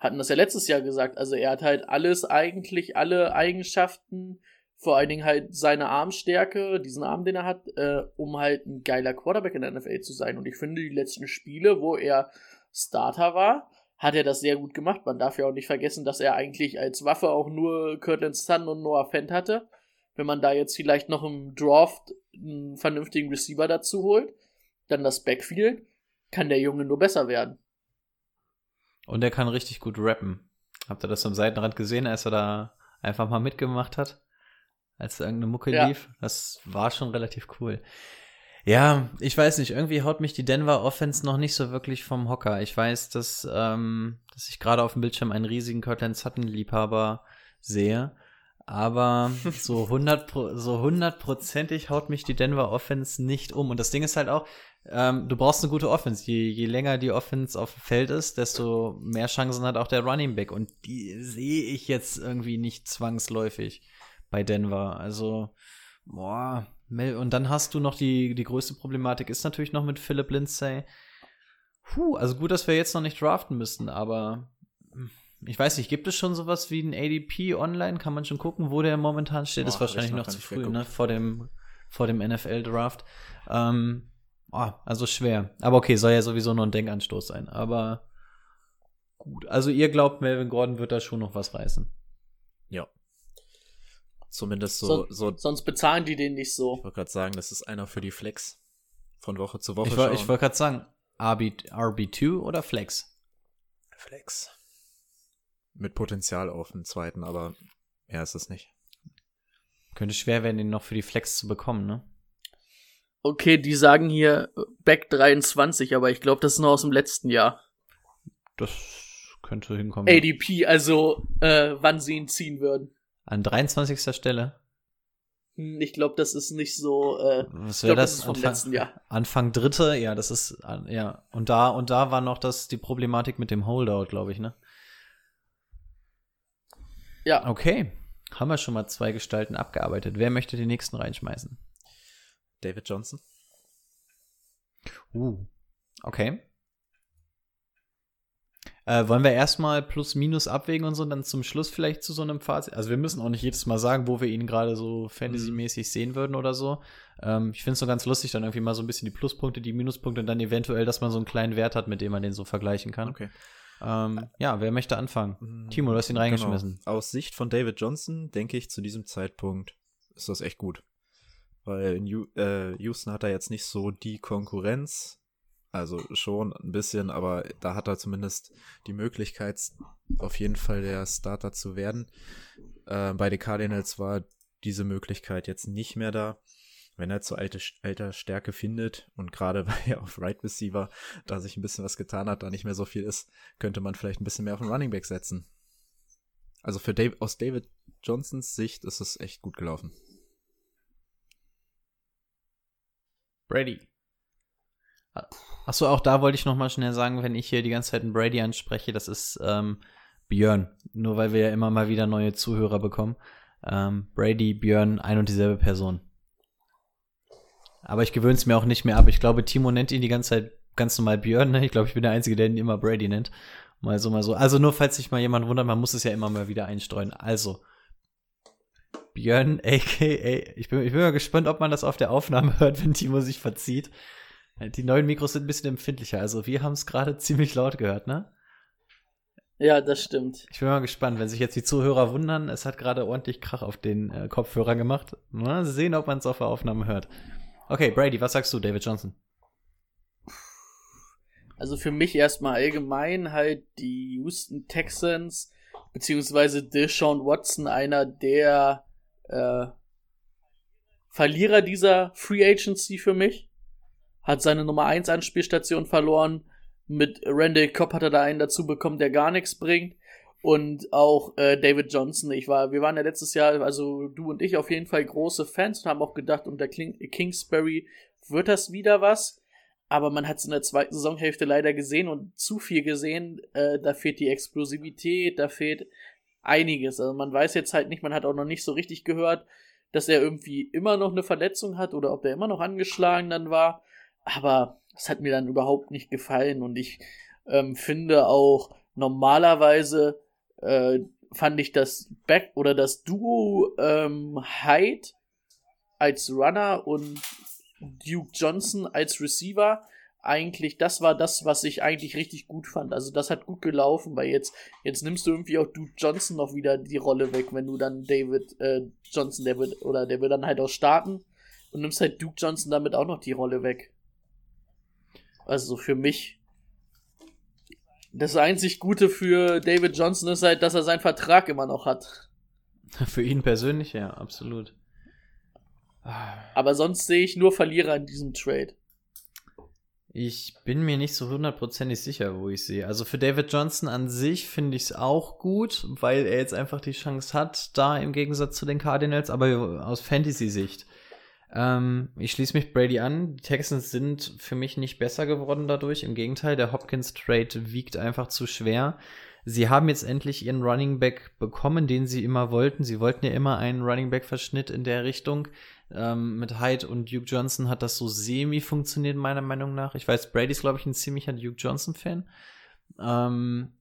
hatten das ja letztes Jahr gesagt. Also er hat halt alles eigentlich, alle Eigenschaften, vor allen Dingen halt seine Armstärke, diesen Arm, den er hat, äh, um halt ein geiler Quarterback in der NFL zu sein. Und ich finde, die letzten Spiele, wo er Starter war, hat er das sehr gut gemacht. Man darf ja auch nicht vergessen, dass er eigentlich als Waffe auch nur Kirtland Sun und Noah Fent hatte. Wenn man da jetzt vielleicht noch im Draft einen vernünftigen Receiver dazu holt, dann das Backfield, kann der Junge nur besser werden. Und er kann richtig gut rappen. Habt ihr das am Seitenrand gesehen, als er da einfach mal mitgemacht hat? Als irgendeine Mucke Ja. lief? Das war schon relativ cool. Ja, ich weiß nicht, irgendwie haut mich die Denver Offense noch nicht so wirklich vom Hocker. Ich weiß, dass, ähm, dass ich gerade auf dem Bildschirm einen riesigen Cortland Sutton-Liebhaber sehe. Aber so 100 pro- so hundertprozentig haut mich die Denver Offense nicht um. Und das Ding ist halt auch, ähm, du brauchst eine gute Offense. Je, je länger die Offense auf dem Feld ist, desto mehr Chancen hat auch der Running Back. Und die sehe ich jetzt irgendwie nicht zwangsläufig bei Denver. Also, boah. Und dann hast du noch die, die größte Problematik ist natürlich noch mit Philip Lindsay. Puh, also gut, dass wir jetzt noch nicht draften müssen, aber ich weiß nicht, gibt es schon sowas wie ein ADP online? Kann man schon gucken, wo der momentan steht? Boah, ist wahrscheinlich noch noch zu früh, ne? Vor dem, vor dem NFL-Draft. Ähm, oh, also schwer. Aber okay, soll ja sowieso nur ein Denkanstoß sein. Aber gut. Also ihr glaubt, Melvin Gordon wird da schon noch was reißen. Ja. Zumindest so, So- so, Sonst bezahlen die den nicht so. ich wollte gerade sagen, das ist einer für die Flex. Von Woche zu Woche ich wollte gerade sagen, RB, RB2 oder Flex? Flex. Mit Potenzial auf den zweiten, aber mehr ist es nicht. Könnte schwer werden, den noch für die Flex zu bekommen, ne? Okay, die sagen hier Back 23, aber ich glaube, das ist noch aus dem letzten Jahr. Das könnte hinkommen. ja. ADP, also äh, wann sie ihn ziehen würden. An 23. Stelle. Hm, Ich glaube, das ist nicht so. Äh, Was wäre das das? ist vom Anfang, letzten Jahr. Anfang dritte, ja, das ist, ja. Und da, und da war noch das, die Problematik mit dem Holdout, glaube ich, ne? Ja, Okay. Haben wir schon mal zwei Gestalten abgearbeitet. Wer möchte den nächsten reinschmeißen? David Johnson? Uh. Okay. Äh, wollen wir erstmal plus minus abwägen und so, dann zum Schluss vielleicht zu so einem Fazit? Also wir müssen auch nicht jedes Mal sagen, wo wir ihn gerade so fantasymäßig sehen würden oder so. Ähm, ich finde es so ganz lustig, dann irgendwie mal so ein bisschen die Pluspunkte, die Minuspunkte und dann eventuell, dass man so einen kleinen Wert hat, mit dem man den so vergleichen kann. Okay. Ähm, ja, wer möchte anfangen? Timo, du hast ihn reingeschmissen. Genau. Aus Sicht von David Johnson denke ich, zu diesem Zeitpunkt ist das echt gut. Weil in Ju äh, Houston hat er jetzt nicht so die Konkurrenz. Also schon ein bisschen, aber da hat er zumindest die Möglichkeit, auf jeden Fall der Starter zu werden. Äh, bei den Cardinals war diese Möglichkeit jetzt nicht mehr da. Wenn er zu alte, alter Stärke findet und gerade weil er auf Right Receiver da sich ein bisschen was getan hat, da nicht mehr so viel ist, könnte man vielleicht ein bisschen mehr auf den Running Back setzen. Also für Dave, aus David Johnsons Sicht ist es echt gut gelaufen. Brady. Achso, auch da wollte ich noch mal schnell sagen, wenn ich hier die ganze Zeit einen Brady anspreche, das ist ähm, Björn. Nur weil wir ja immer mal wieder neue Zuhörer bekommen. Ähm, Brady, Björn, ein und dieselbe Person. Aber ich gewöhne es mir auch nicht mehr ab. Ich glaube, Timo nennt ihn die ganze Zeit ganz normal Björn. Ne? Ich glaube, ich bin der Einzige, der ihn immer Brady nennt. Mal so, mal so. Also nur, falls sich mal jemand wundert, man muss es ja immer mal wieder einstreuen. Also, Björn, a.k.a. Ich bin, ich bin mal gespannt, ob man das auf der Aufnahme hört, wenn Timo sich verzieht. Die neuen Mikros sind ein bisschen empfindlicher. Also wir haben es gerade ziemlich laut gehört, ne? ja, das stimmt. Ich bin mal gespannt, wenn sich jetzt die Zuhörer wundern, es hat gerade ordentlich Krach auf den äh, Kopfhörer gemacht. Mal sehen, ob man es auf der Aufnahme hört. Okay, Brady, was sagst du, David Johnson? Also für mich erstmal allgemein halt die Houston Texans beziehungsweise Deshaun Watson einer der äh, Verlierer dieser Free Agency für mich. Hat seine Nummer 1 Anspielstation verloren. Mit Randall Cobb hat er da einen dazu bekommen, der gar nichts bringt. Und auch äh, David Johnson. Ich war, wir waren ja letztes Jahr, also du und ich auf jeden Fall große Fans und haben auch gedacht, unter King Kingsbury wird das wieder was. Aber man hat es in der zweiten Saisonhälfte leider gesehen und zu viel gesehen. Äh, da fehlt die Explosivität, da fehlt einiges. Also man weiß jetzt halt nicht, man hat auch noch nicht so richtig gehört, dass er irgendwie immer noch eine Verletzung hat oder ob er immer noch angeschlagen dann war. Aber das hat mir dann überhaupt nicht gefallen und ich ähm, finde auch normalerweise äh, fand ich das Back oder das Duo ähm, Hyde als Runner und Duke Johnson als Receiver eigentlich, das war das, was ich eigentlich richtig gut fand. Also das hat gut gelaufen, weil jetzt, jetzt nimmst du irgendwie auch Duke Johnson noch wieder die Rolle weg, wenn du dann David äh, Johnson, der wird, oder der wird dann halt auch starten und nimmst halt Duke Johnson damit auch noch die Rolle weg. Also für mich. Das einzig Gute für David Johnson ist halt, dass er seinen Vertrag immer noch hat. Für ihn persönlich, ja, absolut. Aber sonst sehe ich nur Verlierer in diesem Trade. Ich bin mir nicht so hundertprozentig sicher, wo ich sehe. Also für David Johnson an sich finde ich es auch gut, weil er jetzt einfach die Chance hat, da im Gegensatz zu den Cardinals, aber aus Fantasy-Sicht. Ähm, ich schließe mich Brady an. Die Texans sind für mich nicht besser geworden dadurch. Im Gegenteil, der Hopkins-Trade wiegt einfach zu schwer. Sie haben jetzt endlich ihren Running Back bekommen, den sie immer wollten. Sie wollten ja immer einen Running Back-Verschnitt in der Richtung. Ähm, mit Hyde und Duke Johnson hat das so semi funktioniert, meiner Meinung nach. Ich weiß, Brady ist, glaube ich, ein ziemlicher Duke Johnson-Fan. Ähm,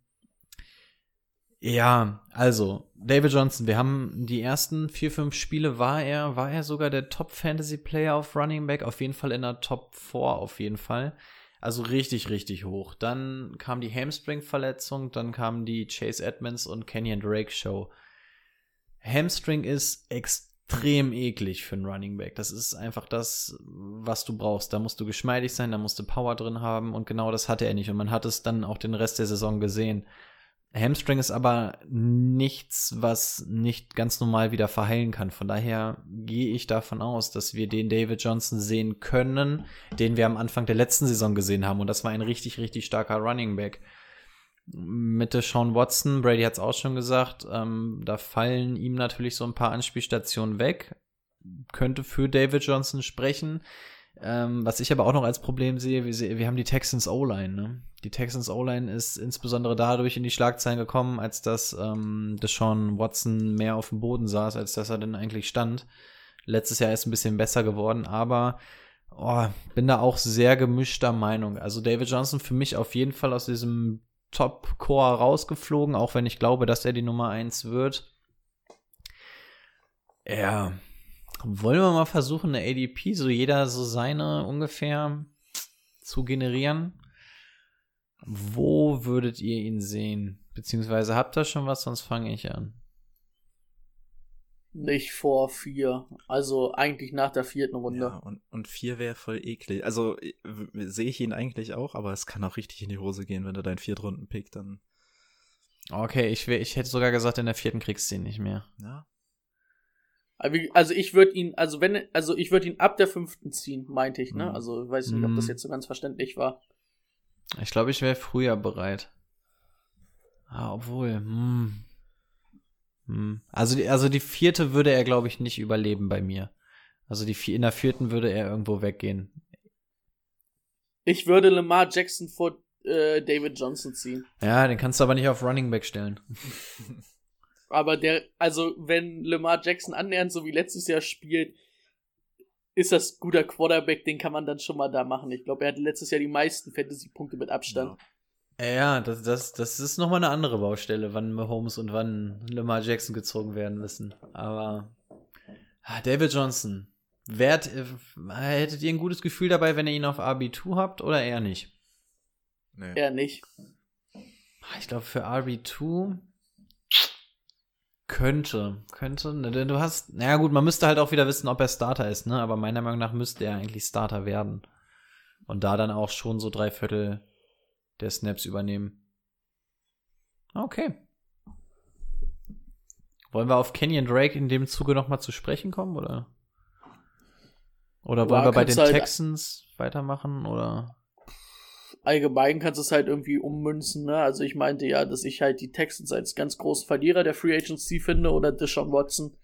ja, also, David Johnson, wir haben die ersten vier, fünf Spiele war er, war er sogar der Top-Fantasy-Player auf Running Back, auf jeden Fall in der Top 4, auf jeden Fall. Also richtig, richtig hoch. Dann kam die Hamstring-Verletzung, dann kam die Chase Edmonds und Kenyon Drake Show. Hamstring ist extrem eklig für einen Running Back. Das ist einfach das, was du brauchst. Da musst du geschmeidig sein, da musst du Power drin haben und genau das hatte er nicht. Und man hat es dann auch den Rest der Saison gesehen. Hamstring ist aber nichts, was nicht ganz normal wieder verheilen kann. Von daher gehe ich davon aus, dass wir den David Johnson sehen können, den wir am Anfang der letzten Saison gesehen haben. Und das war ein richtig, richtig starker Running Back. Mitte Sean Watson, Brady hat es auch schon gesagt, ähm, da fallen ihm natürlich so ein paar Anspielstationen weg. Könnte für David Johnson sprechen. Ähm, was ich aber auch noch als Problem sehe, wir, wir haben die Texans O-Line. Ne? Die Texans O-Line ist insbesondere dadurch in die Schlagzeilen gekommen, als dass ähm, Deshaun Watson mehr auf dem Boden saß, als dass er denn eigentlich stand. Letztes Jahr ist ein bisschen besser geworden, aber oh, bin da auch sehr gemischter Meinung. Also David Johnson für mich auf jeden Fall aus diesem Top-Core rausgeflogen, auch wenn ich glaube, dass er die Nummer 1 wird. Ja, wollen wir mal versuchen, eine ADP, so jeder so seine ungefähr zu generieren? Wo würdet ihr ihn sehen? Beziehungsweise habt ihr schon was, sonst fange ich an. Nicht vor vier. Also eigentlich nach der vierten Runde. Ja, und, und vier wäre voll eklig. Also sehe ich ihn eigentlich auch, aber es kann auch richtig in die Hose gehen, wenn du deinen Viertrunden-Pick dann. Okay, ich, wär, ich hätte sogar gesagt, in der vierten kriegst du ihn nicht mehr. Ja. Also ich würde ihn, also wenn, also ich würde ihn ab der fünften ziehen, meinte ich, ne? Mhm. Also ich weiß nicht, ob das mhm. jetzt so ganz verständlich war. Ich glaube, ich wäre früher bereit. Ah, obwohl, hm. Hm. Also, die, also die vierte würde er, glaube ich, nicht überleben bei mir. Also die in der vierten würde er irgendwo weggehen. Ich würde Lamar Jackson vor äh, David Johnson ziehen. Ja, den kannst du aber nicht auf Running Back stellen. aber der, also wenn Lamar Jackson annähernd so wie letztes Jahr spielt, ist das guter Quarterback, den kann man dann schon mal da machen. Ich glaube, er hatte letztes Jahr die meisten Fantasy-Punkte mit Abstand. Ja. Ja, das, das, das ist nochmal eine andere Baustelle, wann Mahomes und wann Lamar Jackson gezogen werden müssen. Aber ah, David Johnson, wert, äh, hättet ihr ein gutes Gefühl dabei, wenn ihr ihn auf RB2 habt oder eher nicht? Nee. Eher nicht. Ah, ich glaube, für RB2 könnte, könnte, ne, du hast, naja gut, man müsste halt auch wieder wissen, ob er Starter ist, ne? Aber meiner Meinung nach müsste er eigentlich Starter werden. Und da dann auch schon so drei Viertel der Snaps übernehmen. Okay. Wollen wir auf Kenyon Drake in dem Zuge nochmal zu sprechen kommen, oder? Oder wollen ja, wir bei den halt Texans weitermachen, oder? Allgemein kannst du es halt irgendwie ummünzen, ne? Also ich meinte ja, dass ich halt die Texans als ganz großen Verlierer der Free Agency finde, oder Deshaun Watson.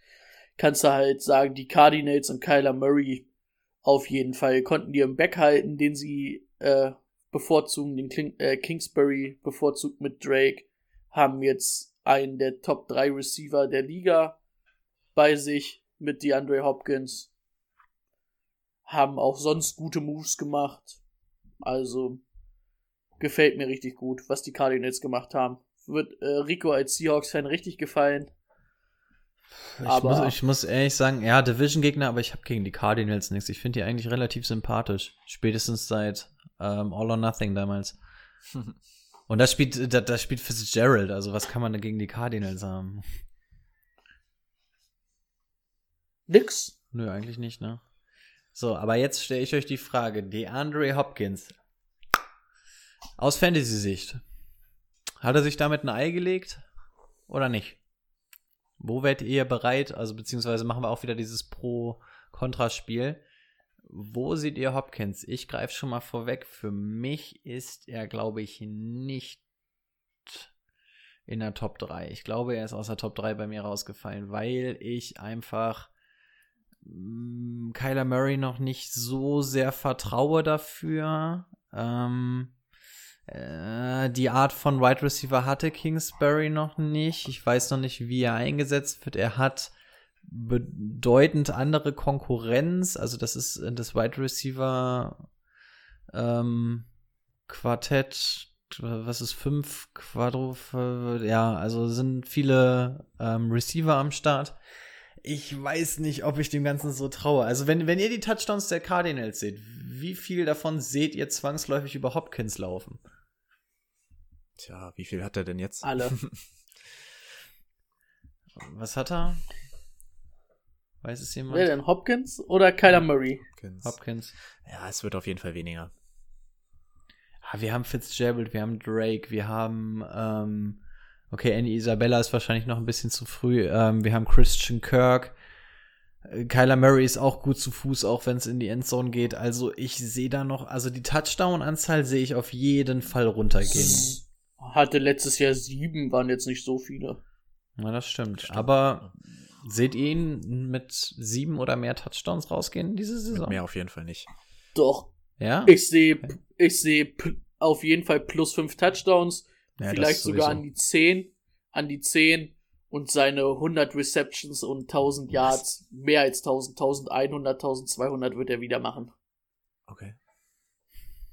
Kannst du halt sagen, die Cardinals und Kyler Murray auf jeden Fall konnten die im Back halten, den sie äh, bevorzugen den King, äh, Kingsbury bevorzugt mit Drake, haben jetzt einen der Top 3 Receiver der Liga bei sich mit DeAndre Hopkins, haben auch sonst gute Moves gemacht. Also gefällt mir richtig gut, was die Cardinals gemacht haben. Wird äh, Rico als Seahawks-Fan richtig gefallen. Ich, aber muss, ich muss ehrlich sagen, ja, Division-Gegner, aber ich habe gegen die Cardinals nichts. Ich finde die eigentlich relativ sympathisch. Spätestens seit ähm, All or Nothing damals. Und das spielt, da, das spielt Fitzgerald, also was kann man da gegen die Cardinals haben? Nix. Nö, eigentlich nicht, ne? So, aber jetzt stelle ich euch die Frage: DeAndre Hopkins. Aus Fantasy-Sicht. Hat er sich damit ein Ei gelegt? Oder nicht? Wo werdet ihr bereit? Also, beziehungsweise machen wir auch wieder dieses Pro-Kontra-Spiel Wo seht ihr Hopkins? Ich greife schon mal vorweg. Für mich ist er, glaube ich, nicht in der Top 3. Ich glaube, er ist aus der Top 3 bei mir rausgefallen, weil ich einfach mh, Kyler Murray noch nicht so sehr vertraue dafür. Ähm, äh, die Art von Wide Receiver hatte Kingsbury noch nicht. Ich weiß noch nicht, wie er eingesetzt wird. Er hat bedeutend andere Konkurrenz. Also das ist das Wide Receiver ähm, Quartett. Was ist fünf Quadro? Ja, also sind viele ähm, Receiver am Start. Ich weiß nicht, ob ich dem Ganzen so traue. Also wenn, wenn ihr die Touchdowns der Cardinals seht, wie viel davon seht ihr zwangsläufig über Hopkins laufen? Tja, wie viel hat er denn jetzt? Alle. Was hat er? Weiß es jemand? Wer denn? Hopkins oder Kyler Murray? Hopkins. Hopkins. Ja, es wird auf jeden Fall weniger. Ah, wir haben Fitzgerald, wir haben Drake, wir haben, ähm, okay, Andy Isabella ist wahrscheinlich noch ein bisschen zu früh. Ähm, wir haben Christian Kirk. Äh, Kyler Murray ist auch gut zu Fuß, auch wenn es in die Endzone geht. Also ich sehe da noch, also die Touchdown-Anzahl sehe ich auf jeden Fall runtergehen. Hatte letztes Jahr sieben, waren jetzt nicht so viele. Ja, das stimmt. Aber seht ihr ihn mit sieben oder mehr Touchdowns rausgehen diese Mit Saison? mehr auf jeden Fall nicht. Doch. Ja? Ich sehe, ich sehe p- auf jeden Fall plus fünf Touchdowns, Ja, vielleicht sogar an die 10, an die 10 und seine 100 Receptions und 1000 Yards, mehr als 1000, 1100, 1200 wird er wieder machen. Okay.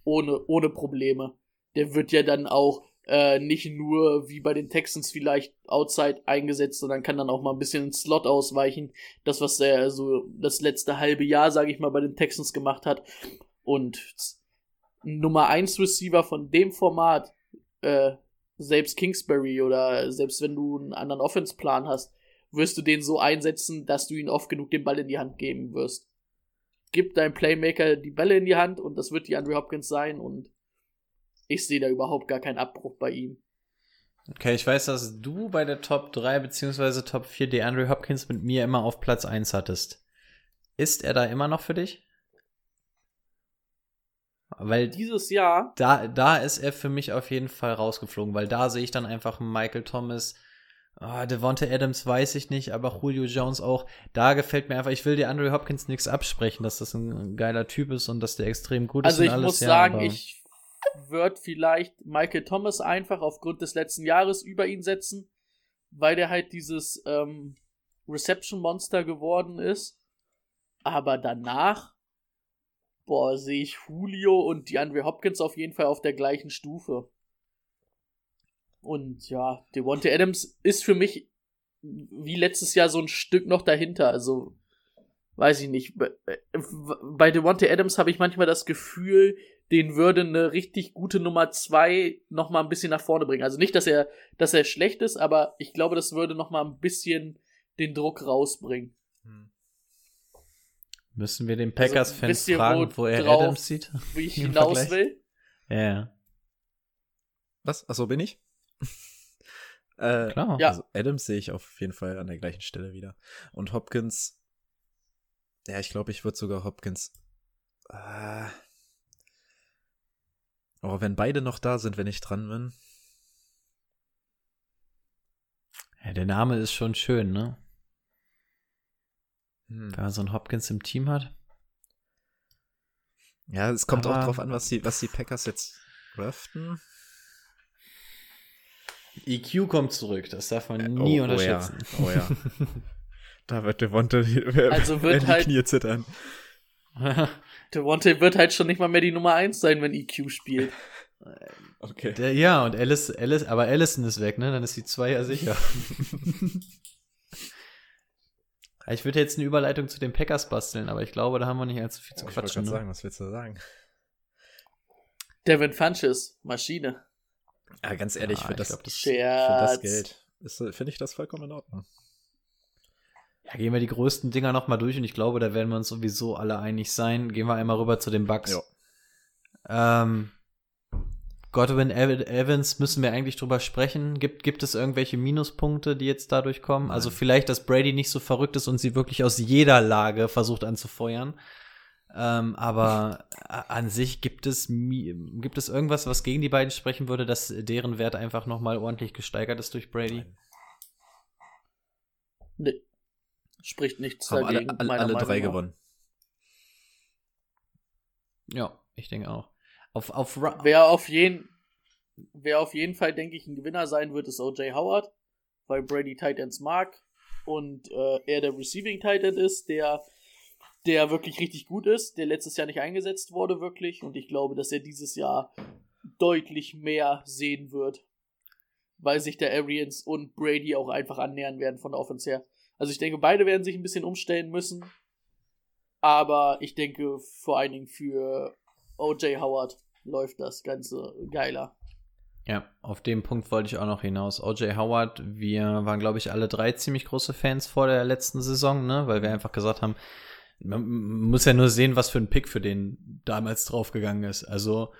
Ohne, ohne Probleme. Der wird ja dann auch äh, nicht nur wie bei den Texans vielleicht outside eingesetzt, sondern kann dann auch mal ein bisschen ins Slot ausweichen. Das, was er so das letzte halbe Jahr, sage ich mal, bei den Texans gemacht hat. Und Nummer 1 Receiver von dem Format, äh, selbst Kingsbury oder selbst wenn du einen anderen Offense-Plan hast, wirst du den so einsetzen, dass du ihn oft genug den Ball in die Hand geben wirst. Gib deinem Playmaker die Bälle in die Hand und das wird die Andre Hopkins sein und ich sehe da überhaupt gar keinen Abbruch bei ihm. Okay, ich weiß, dass du bei der Top 3 beziehungsweise Top 4 DeAndre Hopkins mit mir immer auf Platz 1 hattest. Ist er da immer noch für dich? Weil Dieses Jahr, da, da ist er für mich auf jeden Fall rausgeflogen, weil da sehe ich dann einfach Michael Thomas. Ah, Devonta Adams weiß ich nicht, aber Julio Jones auch. Da gefällt mir einfach, ich will dir Andre Hopkins nichts absprechen, dass das ein geiler Typ ist und dass der extrem gut also ist. ich und alles, muss ja, sagen, ich würde vielleicht Michael Thomas einfach aufgrund des letzten Jahres über ihn setzen, weil der halt dieses ähm, Reception Monster geworden ist. Aber danach, boah, sehe ich Julio und die Andre Hopkins auf jeden Fall auf der gleichen Stufe. Und ja, Devontae Adams ist für mich wie letztes Jahr so ein Stück noch dahinter. Also, weiß ich nicht. Bei- Bei Devontae Adams habe ich manchmal das Gefühl, den würde eine richtig gute Nummer zwei noch mal ein bisschen nach vorne bringen. Also nicht, dass er, dass er schlecht ist, aber ich glaube, das würde noch mal ein bisschen den Druck rausbringen. Müssen wir den Also, Packers-Fans ihr, fragen, wo er worauf- Adams sieht? Wie ich hinaus Vergleich? will. Ja, ja. Was? Achso, bin ich? äh, Klar. Ja. Also Adams sehe ich auf jeden Fall an der gleichen Stelle wieder. Und Hopkins, ja, ich glaube, ich würde sogar Hopkins. Äh, oh, wenn beide noch da sind, wenn ich dran bin. ja. Der Name ist schon schön, ne? Hm. Wenn man so einen Hopkins im Team hat. Ja, es kommt Aber- auch drauf an, was die, was die Packers jetzt draften. EQ kommt zurück, das darf man nie oh, unterschätzen. Oh ja. Oh ja. da wird Devonta Also wird werden die halt- Knie zittern. Devontae wird halt schon nicht mal mehr die Nummer eins sein, wenn EQ spielt. Okay. Der, ja, und Alice, Alice, aber Allison ist weg, ne? Dann ist die 2 ja sicher. ich würde jetzt eine Überleitung zu den Packers basteln, aber ich glaube, da haben wir nicht allzu viel zu ich wollte quatschen. gerade Ne? sagen, was willst du sagen? Devin Funches, Maschine. Ja, ganz ehrlich, Ja, für, ich das, glaub, das- für das. Geld ist- finde ich das vollkommen in Ordnung. Ja, gehen wir die größten Dinger nochmal durch und ich glaube, da werden wir uns sowieso alle einig sein. Gehen wir einmal rüber zu den Bucks. Ja. Ähm, Godwin Ev- Evans müssen wir eigentlich drüber sprechen. Gibt, gibt es irgendwelche Minuspunkte, die jetzt dadurch kommen? Also vielleicht, dass Brady nicht so verrückt ist und sie wirklich aus jeder Lage versucht anzufeuern. Ähm, aber an sich gibt es, gibt es irgendwas, was gegen die beiden sprechen würde, dass deren Wert einfach nochmal ordentlich gesteigert ist durch Brady? Nee. Spricht nichts Haben dagegen. alle, alle, alle drei nach. gewonnen. Ja, ich denke auch. Auf, auf wer, auf jeden, wer auf jeden Fall, denke ich, ein Gewinner sein wird, ist O.J. Howard, weil Brady Titans mag und äh, er der Receiving Titan ist, der der wirklich richtig gut ist, der letztes Jahr nicht eingesetzt wurde, wirklich. Und ich glaube, dass er dieses Jahr deutlich mehr sehen wird, weil sich der Arians und Brady auch einfach annähern werden von der Offense her. Also ich denke, beide werden sich ein bisschen umstellen müssen. Aber ich denke, vor allen Dingen für OJ Howard läuft das Ganze geiler. Ja, auf den Punkt wollte ich auch noch hinaus. OJ Howard, wir waren, glaube ich, alle drei ziemlich große Fans vor der letzten Saison, ne? Weil wir einfach gesagt haben, man muss ja nur sehen, was für ein Pick für den damals draufgegangen ist. Also,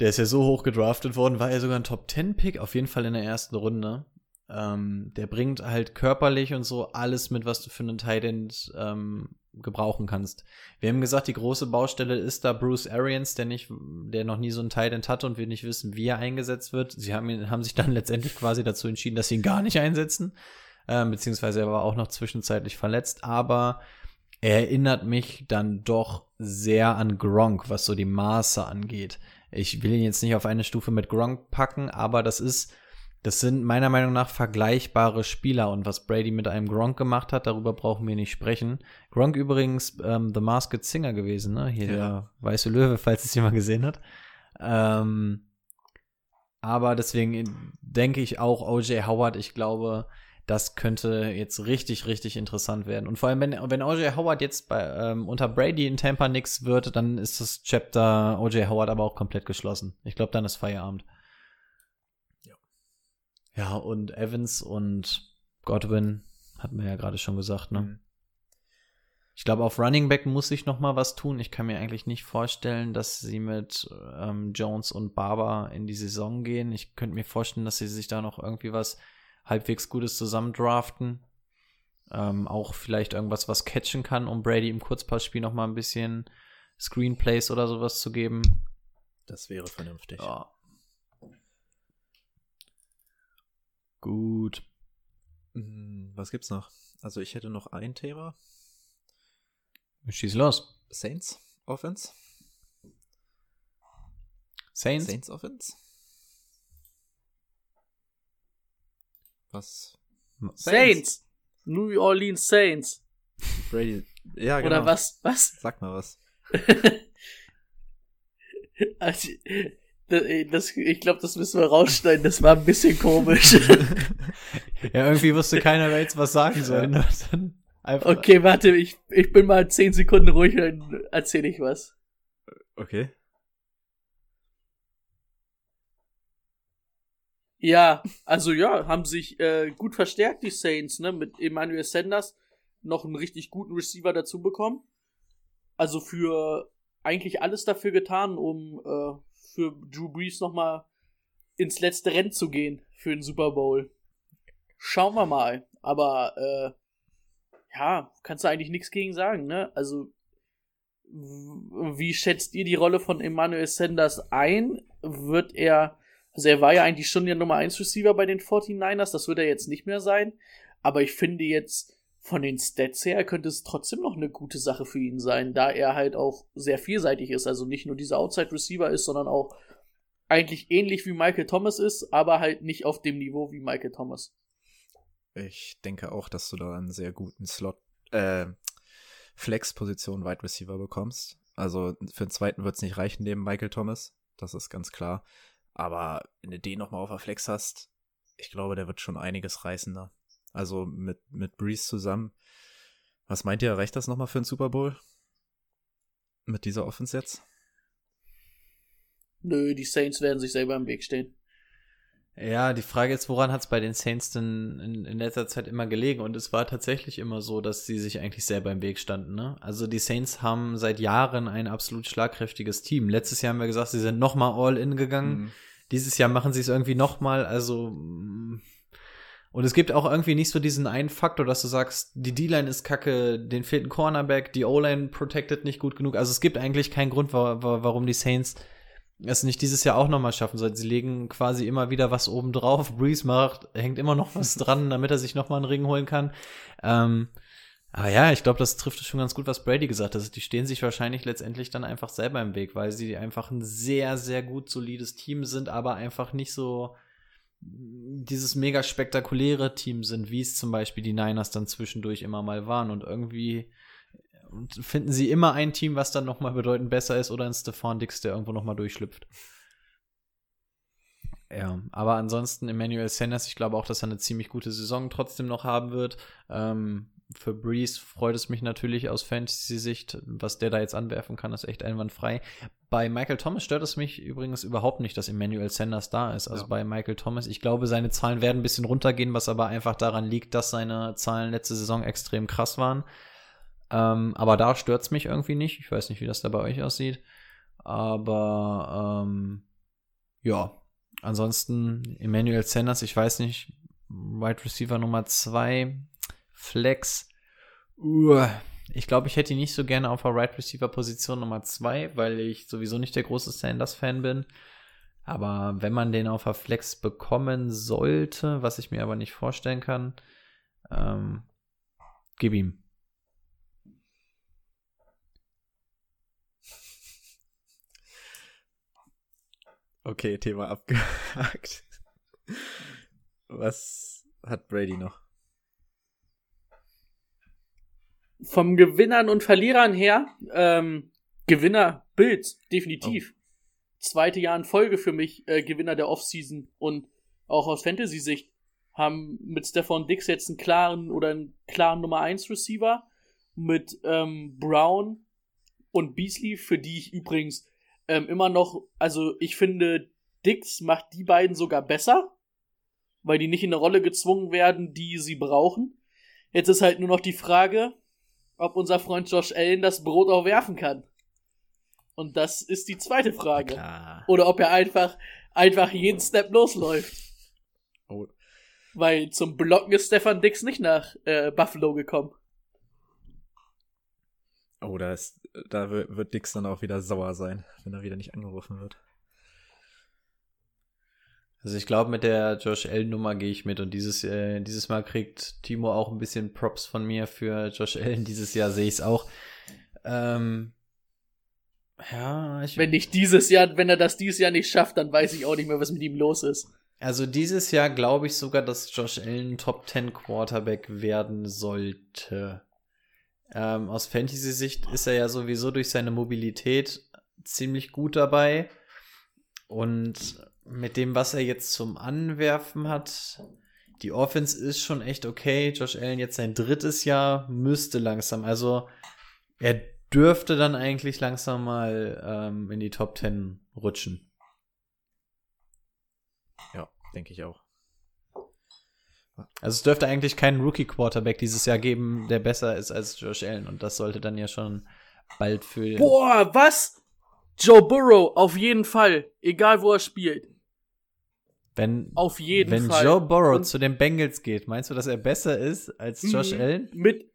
der ist ja so hoch gedraftet worden, war er sogar ein Top-10-Pick, auf jeden Fall in der ersten Runde. Ähm, der bringt halt körperlich und so alles mit, was du für einen Titan ähm, gebrauchen kannst. Wir haben gesagt, die große Baustelle ist da Bruce Arians, der nicht, der noch nie so einen Titan hatte und wir nicht wissen, wie er eingesetzt wird. Sie haben, ihn, haben sich dann letztendlich quasi dazu entschieden, dass sie ihn gar nicht einsetzen. Ähm, beziehungsweise er war auch noch zwischenzeitlich verletzt, aber er erinnert mich dann doch sehr an Gronk, was so die Maße angeht. Ich will ihn jetzt nicht auf eine Stufe mit Gronk packen, aber das ist, das sind meiner Meinung nach vergleichbare Spieler und was Brady mit einem Gronk gemacht hat, darüber brauchen wir nicht sprechen. Gronk übrigens ähm, The Masked Singer gewesen, ne? Hier ja. der weiße Löwe, falls es jemand gesehen hat. Ähm, aber deswegen denke ich auch OJ Howard, ich glaube, das könnte jetzt richtig, richtig interessant werden. Und vor allem, wenn, wenn O.J. Howard jetzt bei, ähm, unter Brady in Tampa nix wird, dann ist das Chapter O.J. Howard aber auch komplett geschlossen. Ich glaube, dann ist Feierabend. Ja. Und Evans und Godwin hatten wir ja gerade schon gesagt, ne? Mhm. Ich glaube, auf Running Back muss ich noch mal was tun. Ich kann mir eigentlich nicht vorstellen, dass sie mit ähm, Jones und Barber in die Saison gehen. Ich könnte mir vorstellen, dass sie sich da noch irgendwie was halbwegs Gutes zusammen draften. Ähm, auch vielleicht irgendwas, was catchen kann, um Brady im Kurzpassspiel noch mal ein bisschen Screenplays oder sowas zu geben. Das wäre vernünftig. Ja. Gut. Hm, was gibt's noch? Also ich hätte noch ein Thema. Schieß los. Saints Offense. Saints? Saints Offense. Was? Saints. Saints. New Orleans Saints. Brady. Ja, genau. Oder was? Was? Sag mal was. also, das, ich glaube, das müssen wir rausschneiden. Das war ein bisschen komisch. ja, irgendwie wusste keiner, wer jetzt was sagen soll. Ne? okay, warte, ich, ich bin mal zehn Sekunden ruhig, dann erzähle ich was. Okay. Ja, also ja, haben sich äh, gut verstärkt, die Saints, ne? Mit Emmanuel Sanders noch einen richtig guten Receiver dazu bekommen. Also für eigentlich alles dafür getan, um äh, für Drew Brees nochmal ins letzte Rennen zu gehen für den Super Bowl. Schauen wir mal. Aber äh, ja, kannst du eigentlich nichts gegen sagen, ne? Also wie schätzt ihr die Rolle von Emmanuel Sanders ein? Wird er also er war ja eigentlich schon der Nummer 1 Receiver bei den 49ers, das wird er jetzt nicht mehr sein. Aber ich finde jetzt von den Stats her könnte es trotzdem noch eine gute Sache für ihn sein, da er halt auch sehr vielseitig ist. Also nicht nur dieser Outside Receiver ist, sondern auch eigentlich ähnlich wie Michael Thomas ist, aber halt nicht auf dem Niveau wie Michael Thomas. Ich denke auch, dass du da einen sehr guten Slot, äh, Flex-Position Wide Receiver bekommst. Also für den zweiten wird es nicht reichen neben Michael Thomas. Das ist ganz klar. Aber wenn du den nochmal auf der Flex hast, ich glaube, der wird schon einiges reißen da. Also mit, mit Breeze zusammen. Was meint ihr, reicht das nochmal für einen Super Bowl? Mit dieser Offense jetzt? Nö, die Saints werden sich selber im Weg stehen. Ja, die Frage ist, woran hat es bei den Saints denn in, in, letzter Zeit immer gelegen? Und es war tatsächlich immer so, dass sie sich eigentlich selber im Weg standen. Ne? Also die Saints haben seit Jahren ein absolut schlagkräftiges Team. Letztes Jahr haben wir gesagt, sie sind nochmal All-In gegangen. Mhm. Dieses Jahr machen sie es irgendwie nochmal, also mm, Und es gibt auch irgendwie nicht so diesen einen Faktor, dass du sagst, die D-Line ist kacke, den fehlt ein Cornerback, die O-Line protected nicht gut genug. Also es gibt eigentlich keinen Grund, wa wa warum die Saints es nicht dieses Jahr auch nochmal schaffen sollten. Sie legen quasi immer wieder was oben drauf. Breeze macht, hängt immer noch was dran, damit er sich nochmal einen Ring holen kann. Ähm, aber ja, ich glaube, das trifft schon ganz gut, was Brady gesagt hat. Die stehen sich wahrscheinlich letztendlich dann einfach selber im Weg, weil sie einfach ein sehr, sehr gut solides Team sind, aber einfach nicht so dieses mega spektakuläre Team sind, wie es zum Beispiel die Niners dann zwischendurch immer mal waren. Und irgendwie finden sie immer ein Team, was dann nochmal bedeutend besser ist, oder ein Stefan Dix, der irgendwo nochmal durchschlüpft. Ja, aber ansonsten Emmanuel Sanders, ich glaube auch, dass er eine ziemlich gute Saison trotzdem noch haben wird. Ähm, für Breeze freut es mich natürlich aus Fantasy-Sicht, was der da jetzt anwerfen kann, ist echt einwandfrei. Bei Michael Thomas stört es mich übrigens überhaupt nicht, dass Emmanuel Sanders da ist. Also ja. bei Michael Thomas, ich glaube, seine Zahlen werden ein bisschen runtergehen, was aber einfach daran liegt, dass seine Zahlen letzte Saison extrem krass waren. Ähm, aber da stört es mich irgendwie nicht. Ich weiß nicht, wie das da bei euch aussieht. Aber ähm, ja, ansonsten Emmanuel Sanders, ich weiß nicht, Wide Receiver Nummer 2, Flex. Uh, ich glaube, ich hätte ihn nicht so gerne auf der Right Receiver Position Nummer 2, weil ich sowieso nicht der große Sanders-Fan bin. Aber wenn man den auf der Flex bekommen sollte, was ich mir aber nicht vorstellen kann, ähm, gib ihm. Okay, Thema abgehakt. Was hat Brady noch? Vom Gewinnern und Verlierern her, ähm, Gewinner Bills, definitiv. Oh. Zweite Jahr in Folge für mich äh, Gewinner der Offseason und auch aus Fantasy-Sicht haben mit Stefan Dix jetzt einen klaren oder einen klaren Nummer 1 Receiver mit ähm, Brown und Beasley, für die ich übrigens ähm, immer noch, also ich finde, Dix macht die beiden sogar besser, weil die nicht in eine Rolle gezwungen werden, die sie brauchen. Jetzt ist halt nur noch die Frage, ob unser Freund Josh Allen das Brot auch werfen kann. Und das ist die zweite Frage. Klar. Oder ob er einfach, einfach jeden Step losläuft. Oh. Weil zum Blocken ist Stefan Dix nicht nach äh, Buffalo gekommen. Oh, da, ist, da wird Dix dann auch wieder sauer sein, wenn er wieder nicht angerufen wird. Also ich glaube, mit der Josh Allen-Nummer gehe ich mit und dieses, äh, dieses Mal kriegt Timo auch ein bisschen Props von mir für Josh Allen. Dieses Jahr sehe ich es auch. Ähm, ja, ich. Wenn nicht dieses Jahr, wenn er das dieses Jahr nicht schafft, dann weiß ich auch nicht mehr, was mit ihm los ist. Also dieses Jahr glaube ich sogar, dass Josh Allen Top 10 Quarterback werden sollte. Ähm, aus Fantasy-Sicht ist er ja sowieso durch seine Mobilität ziemlich gut dabei. Und mit dem, was er jetzt zum Anwerfen hat, die Offense ist schon echt okay. Josh Allen jetzt sein drittes Jahr, müsste langsam. Also er dürfte dann eigentlich langsam mal ähm, in die Top 10 rutschen. Ja, denke ich auch. Also es dürfte eigentlich keinen Rookie-Quarterback dieses Jahr geben, der besser ist als Josh Allen. Und das sollte dann ja schon bald für. Boah, was? Joe Burrow, auf jeden Fall. Egal wo er spielt. Wenn, Auf jeden wenn Fall. Joe Burrow zu den Bengals geht, meinst du, dass er besser ist als Josh mhm. Allen? Mit,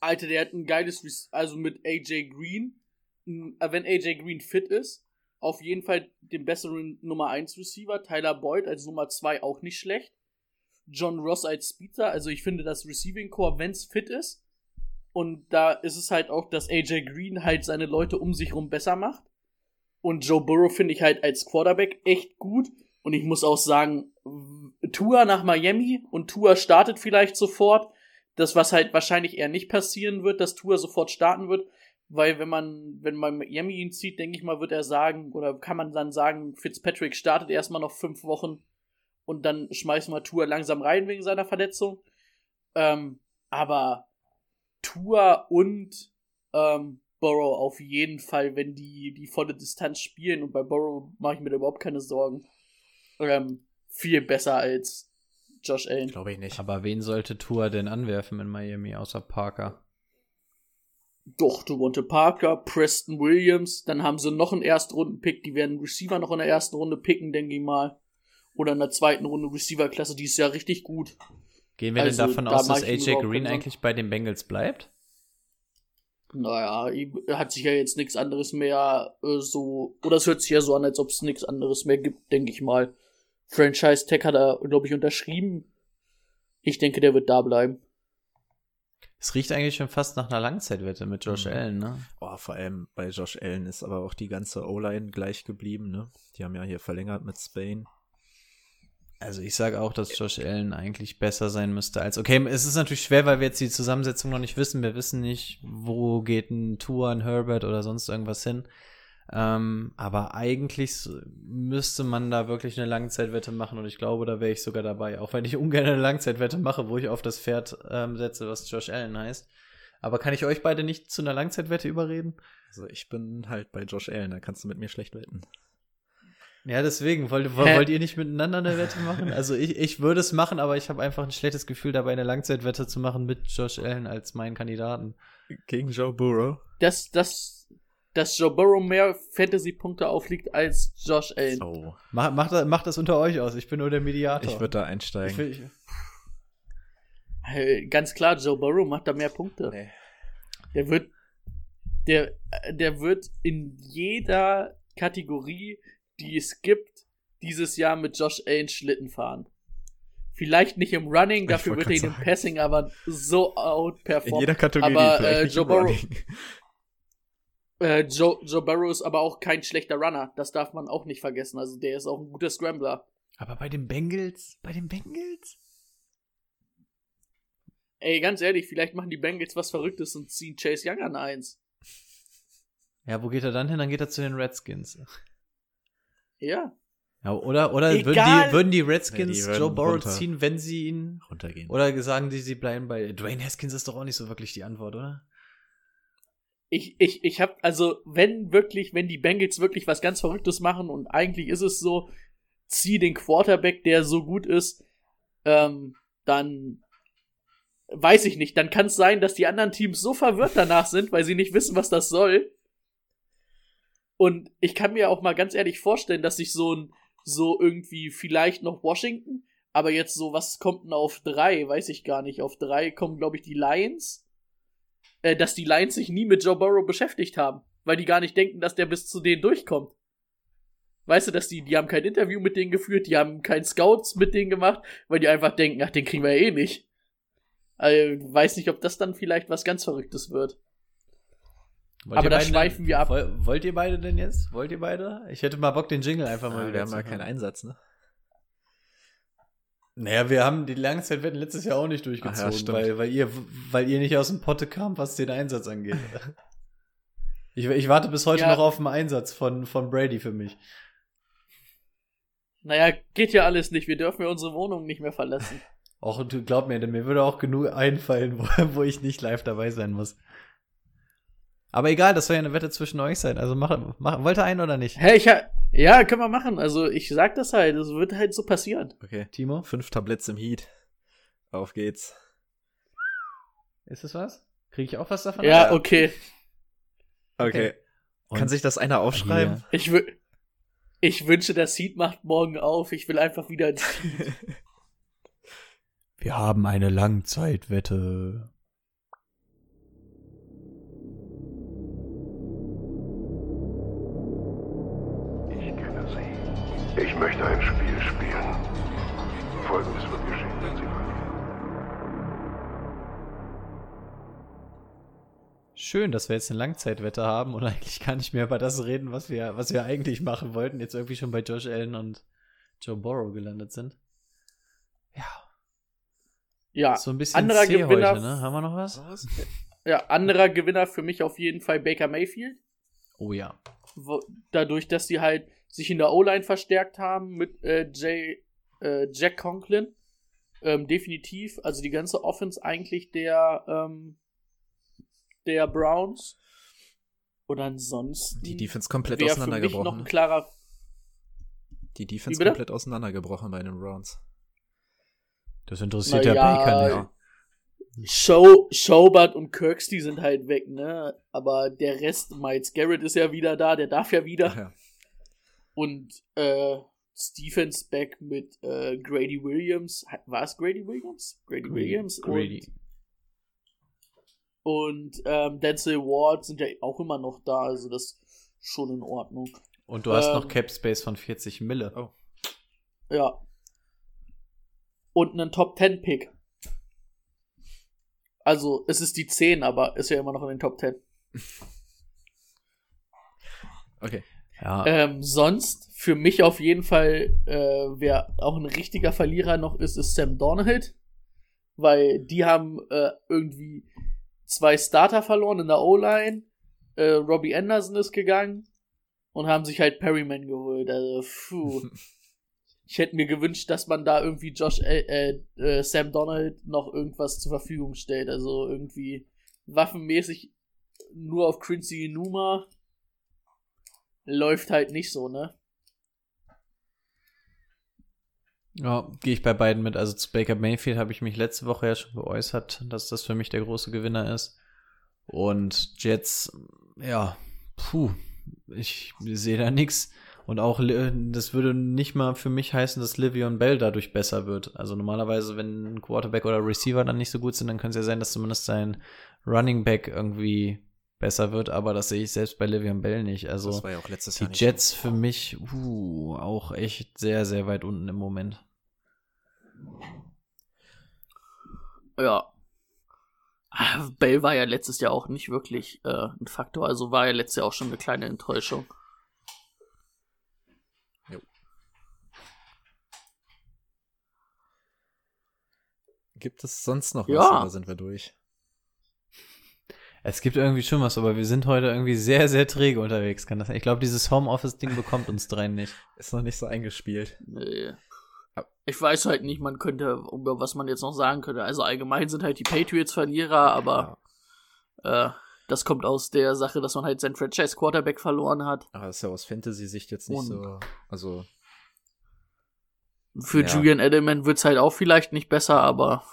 Alter, der hat ein geiles, also mit AJ Green, äh, wenn AJ Green fit ist, auf jeden Fall den besseren Nummer 1 Receiver, Tyler Boyd als Nummer 2 auch nicht schlecht. John Ross als Speeder, also ich finde das Receiving Core, wenn's fit ist. Und da ist es halt auch, dass AJ Green halt seine Leute um sich rum besser macht. Und Joe Burrow finde ich halt als Quarterback echt gut. Und ich muss auch sagen, Tour nach Miami und Tour startet vielleicht sofort. Das, was halt wahrscheinlich eher nicht passieren wird, dass Tour sofort starten wird. Weil wenn man, wenn man Miami ihn zieht, denke ich mal, wird er sagen, oder kann man dann sagen, Fitzpatrick startet erstmal noch fünf Wochen und dann schmeißen wir Tour langsam rein wegen seiner Verletzung. Ähm, aber Tour und ähm, Burrow auf jeden Fall, wenn die die volle Distanz spielen und bei Burrow mache ich mir da überhaupt keine Sorgen ähm, viel besser als Josh Allen. Glaube ich nicht. Aber wen sollte Tua denn anwerfen in Miami außer Parker? Doch, Devonte Parker, Preston Williams, dann haben sie noch einen Erstrunden-Pick, die werden Receiver noch in der ersten Runde picken, denke ich mal. Oder in der zweiten Runde Receiver-Klasse, die ist ja richtig gut. Gehen wir Also, denn davon da aus, dass AJ Green eigentlich bei den Bengals bleibt? Naja, hat sich ja jetzt nichts anderes mehr äh, so, oder es hört sich ja so an, als ob es nichts anderes mehr gibt, denke ich mal. Franchise Tech hat er, glaube ich, unterschrieben. Ich denke, der wird da bleiben. Es riecht eigentlich schon fast nach einer Langzeitwette mit Josh Mhm. Allen, ne? Oh, vor allem bei Josh Allen ist aber auch die ganze O-Line gleich geblieben, ne? Die haben ja hier verlängert mit Spain. Also ich sage auch, dass Josh Allen eigentlich besser sein müsste als. Okay, es ist natürlich schwer, weil wir jetzt die Zusammensetzung noch nicht wissen. Wir wissen nicht, wo geht ein Tour, ein Herbert oder sonst irgendwas hin. Ähm, aber eigentlich müsste man da wirklich eine Langzeitwette machen und ich glaube, da wäre ich sogar dabei. Auch wenn ich ungern eine Langzeitwette mache, wo ich auf das Pferd ähm, setze, was Josh Allen heißt. Aber kann ich euch beide nicht zu einer Langzeitwette überreden? Also ich bin halt bei Josh Allen, da kannst du mit mir schlecht wetten. Ja, deswegen. Wollt, wollt ihr nicht miteinander eine Wette machen? Also ich, ich würde es machen, aber ich habe einfach ein schlechtes Gefühl dabei, eine Langzeitwette zu machen mit Josh Allen als meinen Kandidaten. Gegen Joe Burrow. Dass, dass, dass Joe Burrow mehr Fantasy-Punkte aufliegt als Josh Allen. Oh. Mach, macht, das- macht das unter euch aus. Ich bin nur der Mediator. Ich würde da Ich einsteigen. will, ich, Hey, Ganz klar, Joe Burrow macht da mehr Punkte. Nee. Der wird, der, der wird in jeder Kategorie, die es gibt, dieses Jahr mit Josh Allen Schlitten fahren. Vielleicht nicht im Running, Ich dafür wird er ihn im sagen. Passing aber so In outperformen. jeder Kategorie, Aber, äh, Joe im Burrow- Running. Äh, Joe, Joe Burrow ist aber auch kein schlechter Runner. Das darf man auch nicht vergessen. Also der ist auch ein guter Scrambler. aber bei den Bengals? Bei den Bengals? Ey, ganz ehrlich, vielleicht machen die Bengals was Verrücktes und ziehen Chase Young an eins. Ja, wo geht er dann hin? Dann geht er zu den Redskins. Ja. Ja, oder oder würden, die, würden die Redskins Nee, die würden Joe Burrow runter. ziehen, wenn sie ihn. Runtergehen. Oder sagen die, sie bleiben bei. Dwayne Haskins ist doch auch nicht so wirklich die Antwort, oder? Ich, ich, ich hab, also, wenn wirklich, wenn die Bengals wirklich was ganz Verrücktes machen und eigentlich ist es so, zieh den Quarterback, der so gut ist, ähm, dann weiß ich nicht, dann kann es sein, dass die anderen Teams so verwirrt danach sind, weil sie nicht wissen, was das soll. Und ich kann mir auch mal ganz ehrlich vorstellen, dass sich so ein, so irgendwie vielleicht noch Washington, aber jetzt so, was kommt denn auf drei? Weiß ich gar nicht. Auf drei kommen, glaube ich, die Lions. Äh, dass die Lions sich nie mit Joe Burrow beschäftigt haben, weil die gar nicht denken, dass der bis zu denen durchkommt. Weißt du, dass die, die haben kein Interview mit denen geführt, die haben kein Scouts mit denen gemacht, weil die einfach denken, ach, den kriegen wir ja eh nicht. Also, weiß nicht, ob das dann vielleicht was ganz Verrücktes wird. Wollt Aber da schweifen wir ab. Woll, wollt ihr beide denn jetzt? Wollt ihr beide? Ich hätte mal Bock, den Jingle einfach mal Ah, wieder wir haben ja keinen. Einsatz, ne? Naja, wir haben die Langzeitwetten letztes Jahr auch nicht durchgezogen, Ach ja, weil, weil, ihr, weil ihr nicht aus dem Potte kam, was den Einsatz angeht. ich, ich warte bis heute Ja. noch auf einen Einsatz von, von Brady für mich. Naja, geht ja alles nicht, wir dürfen ja unsere Wohnung nicht mehr verlassen. Och, du glaub mir, mir würde auch genug einfallen, wo, wo ich nicht live dabei sein muss. Aber egal, das soll ja eine Wette zwischen euch sein. Also mach, mach, wollt ihr einen oder nicht? Hä, ich ha ja, können wir machen. Also, ich sag das halt, es wird halt so passieren. Okay. Timo, Fünf Tabletts im Heat. Auf geht's. ist es was? Kriege ich auch was davon? Ja, ab? okay. Okay. Und- Kann sich das einer aufschreiben? Hier. Ich, ich wünsche, das Heat macht morgen auf. Ich will einfach wieder ins Heat. Wir haben eine Langzeitwette. Möchte ein Spiel spielen. Folgendes wird geschehen, wenn Sie verlieren. Schön, dass wir jetzt eine Langzeitwette haben und eigentlich gar nicht mehr über das reden, was wir, was wir eigentlich machen wollten. Jetzt irgendwie schon bei Josh Allen und Joe Burrow gelandet sind. Ja, Ja, so ein bisschen anderer zäh Gewinner, heute, ne? Haben wir noch was? ja, anderer Gewinner für mich auf jeden Fall Baker Mayfield. Oh ja. Wo, dadurch, dass sie halt sich in der O-Line verstärkt haben mit äh, Jay, äh, Jack Conklin. Ähm, definitiv. Also die ganze Offense eigentlich der, ähm, der Browns. Und ansonsten. Die Defense komplett wäre für mich noch auseinandergebrochen. ein klarer. Die Defense komplett auseinandergebrochen bei den Browns. Das interessiert Na der ja, Baker nicht. Show, Schobert und Kirks, die sind halt weg, ne? Aber der Rest, Miles Garrett ist ja wieder da, der darf ja wieder. Ja. Und äh, Defense Back mit äh, Grady Williams. War es Grady Williams? Grady, Grady- Williams Grady. und, und ähm, Denzel Ward sind ja auch immer noch da, also das ist schon in Ordnung. Und du hast Ähm, noch Cap Space von 40 Mille. Oh. Ja. Und einen Top 10 Pick. Also, es ist die 10, aber ist ja immer noch in den Top 10. Okay. Ja, Ähm, sonst, für mich auf jeden Fall, äh, wer auch ein richtiger Verlierer noch ist, ist Sam Donald. Weil die haben äh, irgendwie zwei Starter verloren in der O-Line. Äh, Robbie Anderson ist gegangen und haben sich halt Perryman geholt. Also, puh. ich hätte mir gewünscht, dass man da irgendwie Josh, äh, äh, äh, Sam Donald noch irgendwas zur Verfügung stellt. Also irgendwie waffenmäßig nur auf Quincy Numa läuft halt nicht so, ne? Ja, gehe ich bei beiden mit. Also zu Baker Mayfield habe ich mich letzte Woche ja schon geäußert, dass das für mich der große Gewinner ist. Und Jets, ja, puh, ich sehe da nichts. Und auch, Li- das würde nicht mal für mich heißen, dass Livion Bell dadurch besser wird. Also normalerweise, wenn Quarterback oder Receiver dann nicht so gut sind, dann könnte es ja sein, dass zumindest sein Running Back irgendwie besser wird. Aber das sehe ich selbst bei Livion Bell nicht. Also das war ja auch letztes die Jets für mich, uh, auch echt sehr, sehr weit unten im Moment. Ja. Ah, Bell war ja letztes Jahr auch nicht wirklich äh, ein Faktor, also war ja letztes Jahr auch schon eine kleine Enttäuschung. Gibt es sonst noch Ja. was oder sind wir durch? Es gibt irgendwie schon was, aber wir sind heute irgendwie sehr, sehr träge unterwegs. Kann das sein? Ich glaube, dieses Homeoffice-Ding bekommt uns drei nicht. Ist noch nicht so eingespielt. Nee. Ich weiß halt nicht, man könnte, über was man jetzt noch sagen könnte. Also allgemein sind halt die Patriots Verlierer, aber äh, das kommt aus der Sache, dass man halt sein Franchise Quarterback verloren hat. Aber das ist ja aus Fantasy-Sicht jetzt nicht Und- so. Also, Für Ja. Julian Edelman wird's halt auch vielleicht nicht besser, aber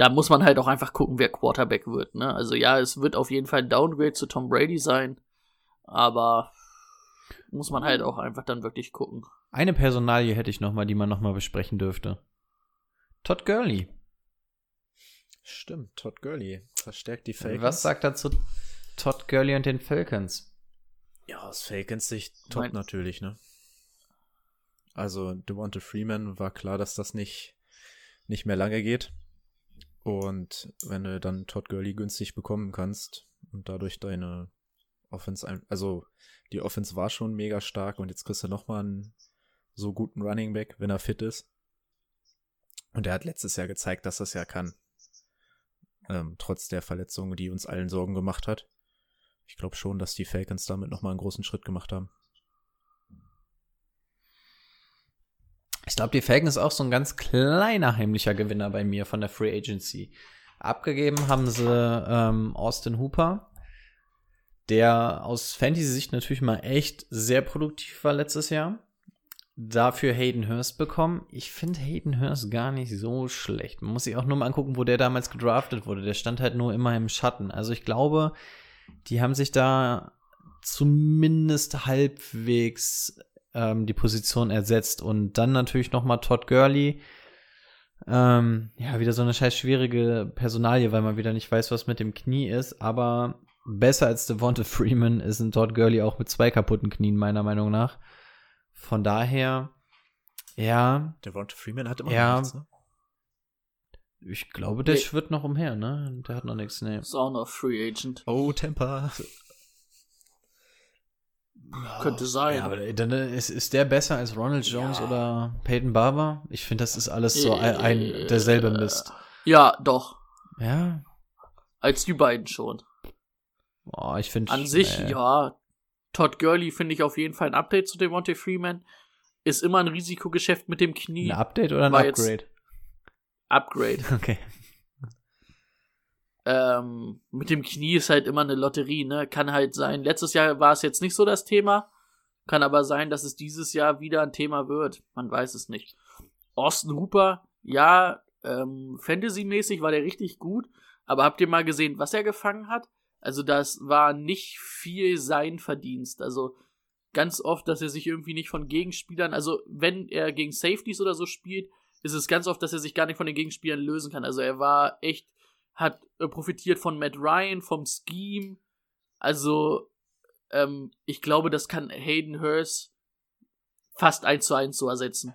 da muss man halt auch einfach gucken, wer Quarterback wird. Ne? Also ja, es wird auf jeden Fall ein Downgrade zu Tom Brady sein, aber muss man halt auch einfach dann wirklich gucken. Eine Personalie hätte ich noch mal, die man noch mal besprechen dürfte. Todd Gurley. stimmt, Todd Gurley verstärkt die Falcons. Was sagt er zu Todd Gurley und den Falcons? Ja, aus Falcons Sicht top Mein- natürlich, ne? Also, Devonta Freeman war klar, dass das nicht, nicht mehr lange geht. Und wenn du dann Todd Gurley günstig bekommen kannst und dadurch deine Offense, also die Offense war schon mega stark und jetzt kriegst du nochmal einen so guten Running Back, wenn er fit ist. Und er hat letztes Jahr gezeigt, dass das ja kann. Ähm, trotz der Verletzung, die uns allen Sorgen gemacht hat. Ich glaube schon, dass die Falcons damit nochmal einen großen Schritt gemacht haben. Ich glaube, die Falcons ist auch so ein ganz kleiner heimlicher Gewinner bei mir von der Free Agency. Abgegeben haben sie ähm, Austin Hooper, der aus Fantasy-Sicht natürlich mal echt sehr produktiv war letztes Jahr. Dafür Hayden Hurst bekommen. Ich finde Hayden Hurst gar nicht so schlecht. Man muss sich auch nur mal angucken, wo der damals gedraftet wurde. Der stand halt nur immer im Schatten. Also ich glaube, die haben sich da zumindest halbwegs ähm, die Position ersetzt und dann natürlich noch mal Todd Gurley. Ähm, ja, wieder so eine scheiß schwierige Personalie, weil man wieder nicht weiß, was mit dem Knie ist, aber besser als Devonta Freeman ist ein Todd Gurley auch mit zwei kaputten Knien, meiner Meinung nach. Von daher, ja, Devonta Freeman hat immer Ja. noch nichts, ne? ich glaube, der Nee. schwirrt noch umher, ne? Der hat noch nichts, ne. Ist auch noch Free Agent. Oh, Temper. Könnte sein. Ja, aber dann äh, ist, ist der besser als Ronald Jones oder Peyton Barber? Ich finde, das ist alles so ein, ein derselbe Mist. Ja, doch. Ja, Als die beiden schon. Boah, ich finde An sich, äh, ja. Todd Gurley finde ich auf jeden Fall ein Update zu Devontae Freeman. Ist immer ein Risikogeschäft mit dem Knie. Ein Update oder ein War Upgrade? Upgrade. Okay. Ähm, mit dem Knie ist halt immer eine Lotterie, ne? Kann halt sein. Letztes Jahr war es jetzt nicht so das Thema. Kann aber sein, dass es dieses Jahr wieder ein Thema wird. Man weiß es nicht. Austin Hooper, ja, ähm, Fantasy-mäßig war der richtig gut. Aber habt ihr mal gesehen, was er gefangen hat? Also das war nicht viel sein Verdienst. Also ganz oft, dass er sich irgendwie nicht von Gegenspielern, also wenn er gegen Safeties oder so spielt, ist es ganz oft, dass er sich gar nicht von den Gegenspielern lösen kann. Also er war echt, hat äh, profitiert von Matt Ryan, vom Scheme. Also ähm, ich glaube, das kann Hayden Hurst fast eins zu eins so ersetzen.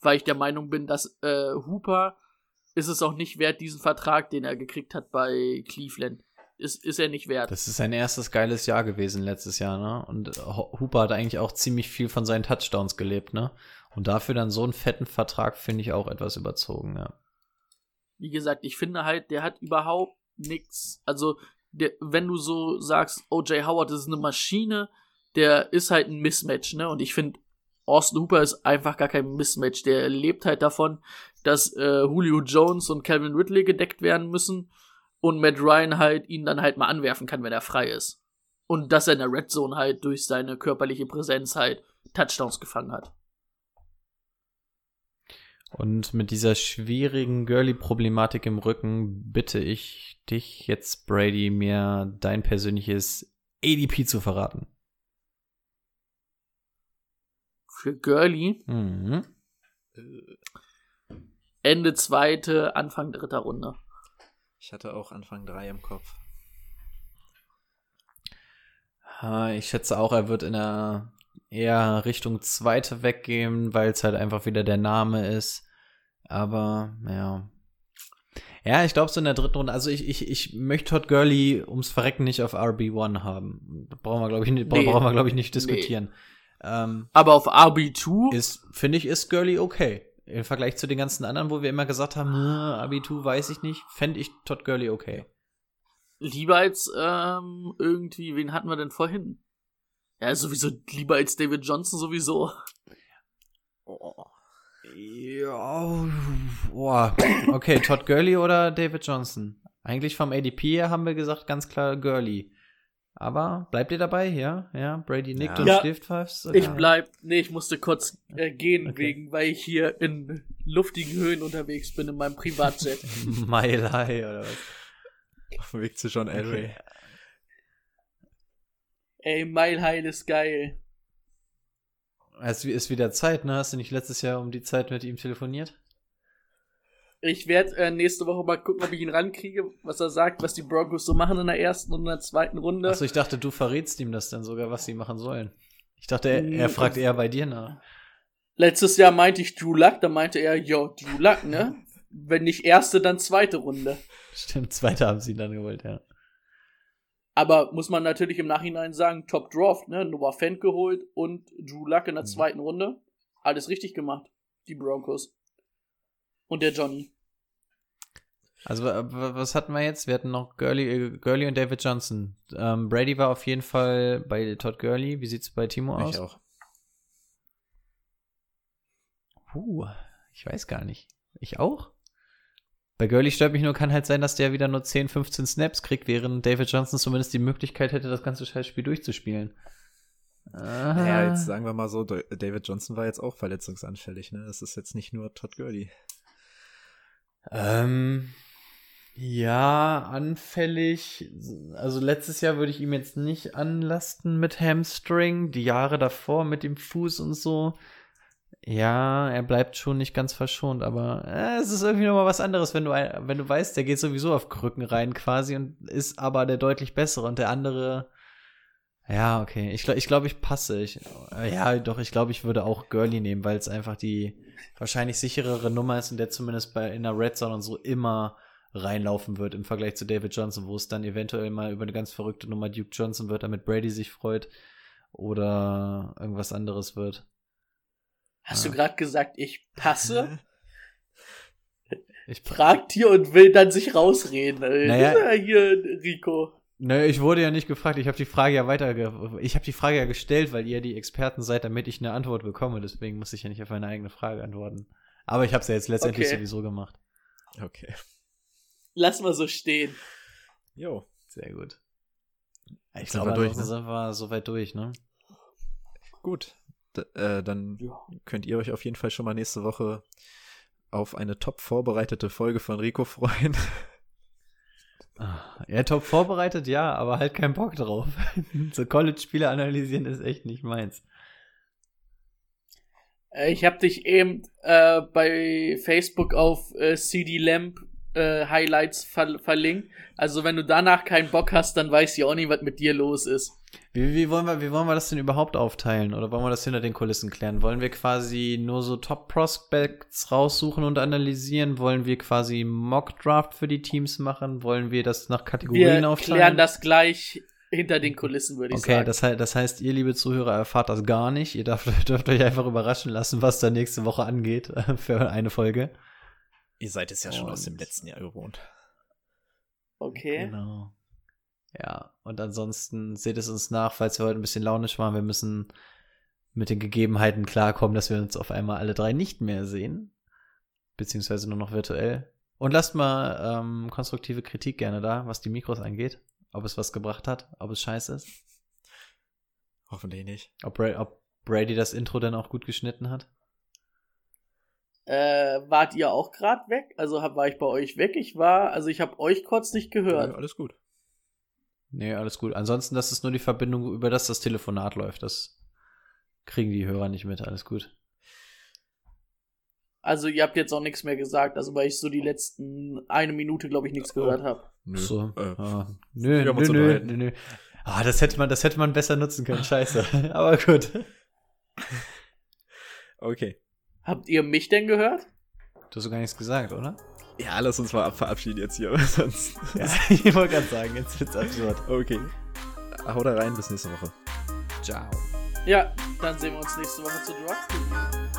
Weil ich der Meinung bin, dass äh, Hooper ist es auch nicht wert, diesen Vertrag, den er gekriegt hat bei Cleveland. Ist, ist er nicht wert. Das ist sein erstes geiles Jahr gewesen letztes Jahr, ne? Und Hooper hat eigentlich auch ziemlich viel von seinen Touchdowns gelebt, ne? Und dafür dann so einen fetten Vertrag finde ich auch etwas überzogen, ja. Wie gesagt, ich finde halt, der hat überhaupt nichts. Also, der, wenn du so sagst, OJ Howard ist eine Maschine, der ist halt ein Mismatch, ne? Und ich finde, Austin Hooper ist einfach gar kein Mismatch. Der lebt halt davon, dass äh, Julio Jones und Calvin Ridley gedeckt werden müssen und Matt Ryan halt ihn dann halt mal anwerfen kann, wenn er frei ist. Und dass er in der Red Zone halt durch seine körperliche Präsenz halt Touchdowns gefangen hat. Und mit dieser schwierigen Girly-Problematik im Rücken bitte ich dich jetzt, Brady, mir dein persönliches ADP zu verraten. Für Girly? Mhm. Ende zweite, Anfang dritter Runde. Ich hatte auch Anfang drei im Kopf. Ich schätze auch, er wird in der eher Richtung zweite weggehen, weil es halt einfach wieder der Name ist. Aber, ja. Ja, ich glaube so in der dritten Runde. Also ich, ich, ich möchte Todd Gurley ums Verrecken nicht auf RB1 haben. Brauchen wir, glaube ich, nicht, nee. brauchen wir, glaube ich, nicht diskutieren. Nee. Ähm, Aber auf RB2 ist, finde ich, ist Gurley okay. Im Vergleich zu den ganzen anderen, wo wir immer gesagt haben, RB2 weiß ich nicht, fände ich Todd Gurley okay. Lieber als ähm, irgendwie, wen hatten wir denn vorhin? Ja, sowieso lieber als David Johnson sowieso. Oh. Ja, boah. Okay, Todd Gurley oder David Johnson? Eigentlich vom ADP her haben wir gesagt, ganz klar Gurley. Aber bleibt ihr dabei? Ja, ja. Brady nickt ja. und ja, Stiftpfeifst. Ich bleib. Nee, ich musste kurz äh, gehen, okay. wegen, weil ich hier in luftigen Höhen unterwegs bin in meinem Privatjet. Mile High oder was? Auf dem Weg zu John Elway. Okay. Ey, Mile High ist geil. Es ist wieder Zeit, ne? Hast du nicht letztes Jahr um die Zeit mit ihm telefoniert? Ich werde äh, nächste Woche mal gucken, ob ich ihn rankriege, was er sagt, was die Broncos so machen in der ersten und in der zweiten Runde. Achso, ich dachte, du verrätst ihm das dann sogar, was sie machen sollen. Ich dachte, er, er fragt eher bei dir nach. Letztes Jahr meinte ich Drew Luck, da meinte er, ja, Drew Luck, ne? Wenn nicht erste, dann zweite Runde. Stimmt, zweite haben sie dann gewollt, ja. Aber muss man natürlich im Nachhinein sagen, Top Draft, ne? Noah Fent geholt und Drew Luck in der mhm. zweiten Runde. Alles richtig gemacht, die Broncos. Und der Johnny. Also, was hatten wir jetzt? Wir hatten noch Gurley, äh, Gurley und David Johnson. Ähm, Brady war auf jeden Fall bei Todd Gurley. Wie sieht es bei Timo aus? Ich auch. Puh, ich weiß gar nicht. Ich auch? Bei Gurley stört mich nur, kann halt sein, dass der wieder nur 10, 15 Snaps kriegt, während David Johnson zumindest die Möglichkeit hätte, das ganze Scheißspiel durchzuspielen. Aha. Ja, jetzt sagen wir mal so, David Johnson war jetzt auch verletzungsanfällig, ne? Das ist jetzt nicht nur Todd Gurley. Ähm, ja, anfällig. Also letztes Jahr würde ich ihm jetzt nicht anlasten mit Hamstring. Die Jahre davor mit dem Fuß und so. Ja, er bleibt schon nicht ganz verschont, aber äh, es ist irgendwie nochmal was anderes, wenn du, wenn du weißt, der geht sowieso auf Krücken rein quasi und ist aber der deutlich bessere und der andere. Ja, okay. Ich glaube, ich, glaub, ich passe. Ich, äh, ja, doch, ich glaube, ich würde auch Gurley nehmen, weil es einfach die wahrscheinlich sicherere Nummer ist und der zumindest bei in der Red Zone und so immer reinlaufen wird im Vergleich zu David Johnson, wo es dann eventuell mal über eine ganz verrückte Nummer Duke Johnson wird, damit Brady sich freut oder irgendwas anderes wird. Hast ja. du gerade gesagt, ich passe? Ich fragt hier und will dann sich rausreden. Naja, hier, Rico. Naja, ich wurde ja nicht gefragt. Ich habe die Frage ja weiter, ich habe die Frage ja gestellt, weil ihr die Experten seid, damit ich eine Antwort bekomme. Deswegen muss ich ja nicht auf meine eigene Frage antworten. Aber ich habe es ja jetzt letztendlich okay. sowieso gemacht. Okay. Lass mal so stehen. Jo. Sehr gut. Ich glaube, durch, ne? sind wir soweit durch, ne? Gut. D äh, dann ja. könnt ihr euch auf jeden Fall schon mal nächste Woche auf eine top vorbereitete Folge von Rico freuen. Ja, top vorbereitet, ja, aber halt keinen Bock drauf. so College-Spiele analysieren ist echt nicht meins. Äh, Ich habe dich eben äh, bei Facebook auf äh, CD Lamp äh, Highlights ver verlinkt. Also wenn du danach keinen Bock hast, dann weiß ich auch nicht, was mit dir los ist. Wie, wie, wollen wir, wie wollen wir das denn überhaupt aufteilen? Oder wollen wir das hinter den Kulissen klären? Wollen wir quasi nur so Top-Prospects raussuchen und analysieren? Wollen wir quasi Mock-Draft für die Teams machen? Wollen wir das nach Kategorien Wir aufteilen? klären das gleich hinter den Kulissen, würde ich Okay, sagen. das, hei- das heißt, ihr, liebe Zuhörer, erfahrt das gar nicht. Ihr dürft, dürft euch einfach überraschen lassen, was da nächste Woche angeht für eine Folge. Ihr seid es ja schon aus dem Und- letzten Jahr gewohnt. okay. Genau. Ja, und ansonsten seht es uns nach, falls wir heute ein bisschen launisch waren. Wir müssen mit den Gegebenheiten klarkommen, dass wir uns auf einmal alle drei nicht mehr sehen. Beziehungsweise nur noch virtuell. Und lasst mal ähm, konstruktive Kritik gerne da, was die Mikros angeht. Ob es was gebracht hat, ob es scheiße ist. Hoffentlich nicht. Ob, Bra ob Brady das Intro dann auch gut geschnitten hat. Äh, wart ihr auch gerade weg? Also hab, war ich bei euch weg? Ich war, also ich habe euch kurz nicht Ja, gehört. alles gut. Nee, alles gut. Ansonsten, das ist nur die Verbindung, über das das Telefonat läuft. Das kriegen die Hörer nicht mit. Alles gut. Also ihr habt jetzt auch nichts mehr gesagt, also weil ich so die letzten eine Minute, glaube ich, nichts gehört habe. Nö. So. Äh, ah, nö, nö, nö, nö, nö. Ah, das hätte man, das hätte man besser nutzen können. Scheiße. Aber gut. okay. Habt ihr mich denn gehört? Du hast doch gar nichts gesagt, oder? Ja, lass uns mal ab- verabschieden jetzt hier. Sonst. Ja, ich wollte gerade sagen, jetzt wird's absurd. Okay. Hau da rein, bis nächste Woche. Ciao. Ja, dann sehen wir uns nächste Woche zu Drug Review.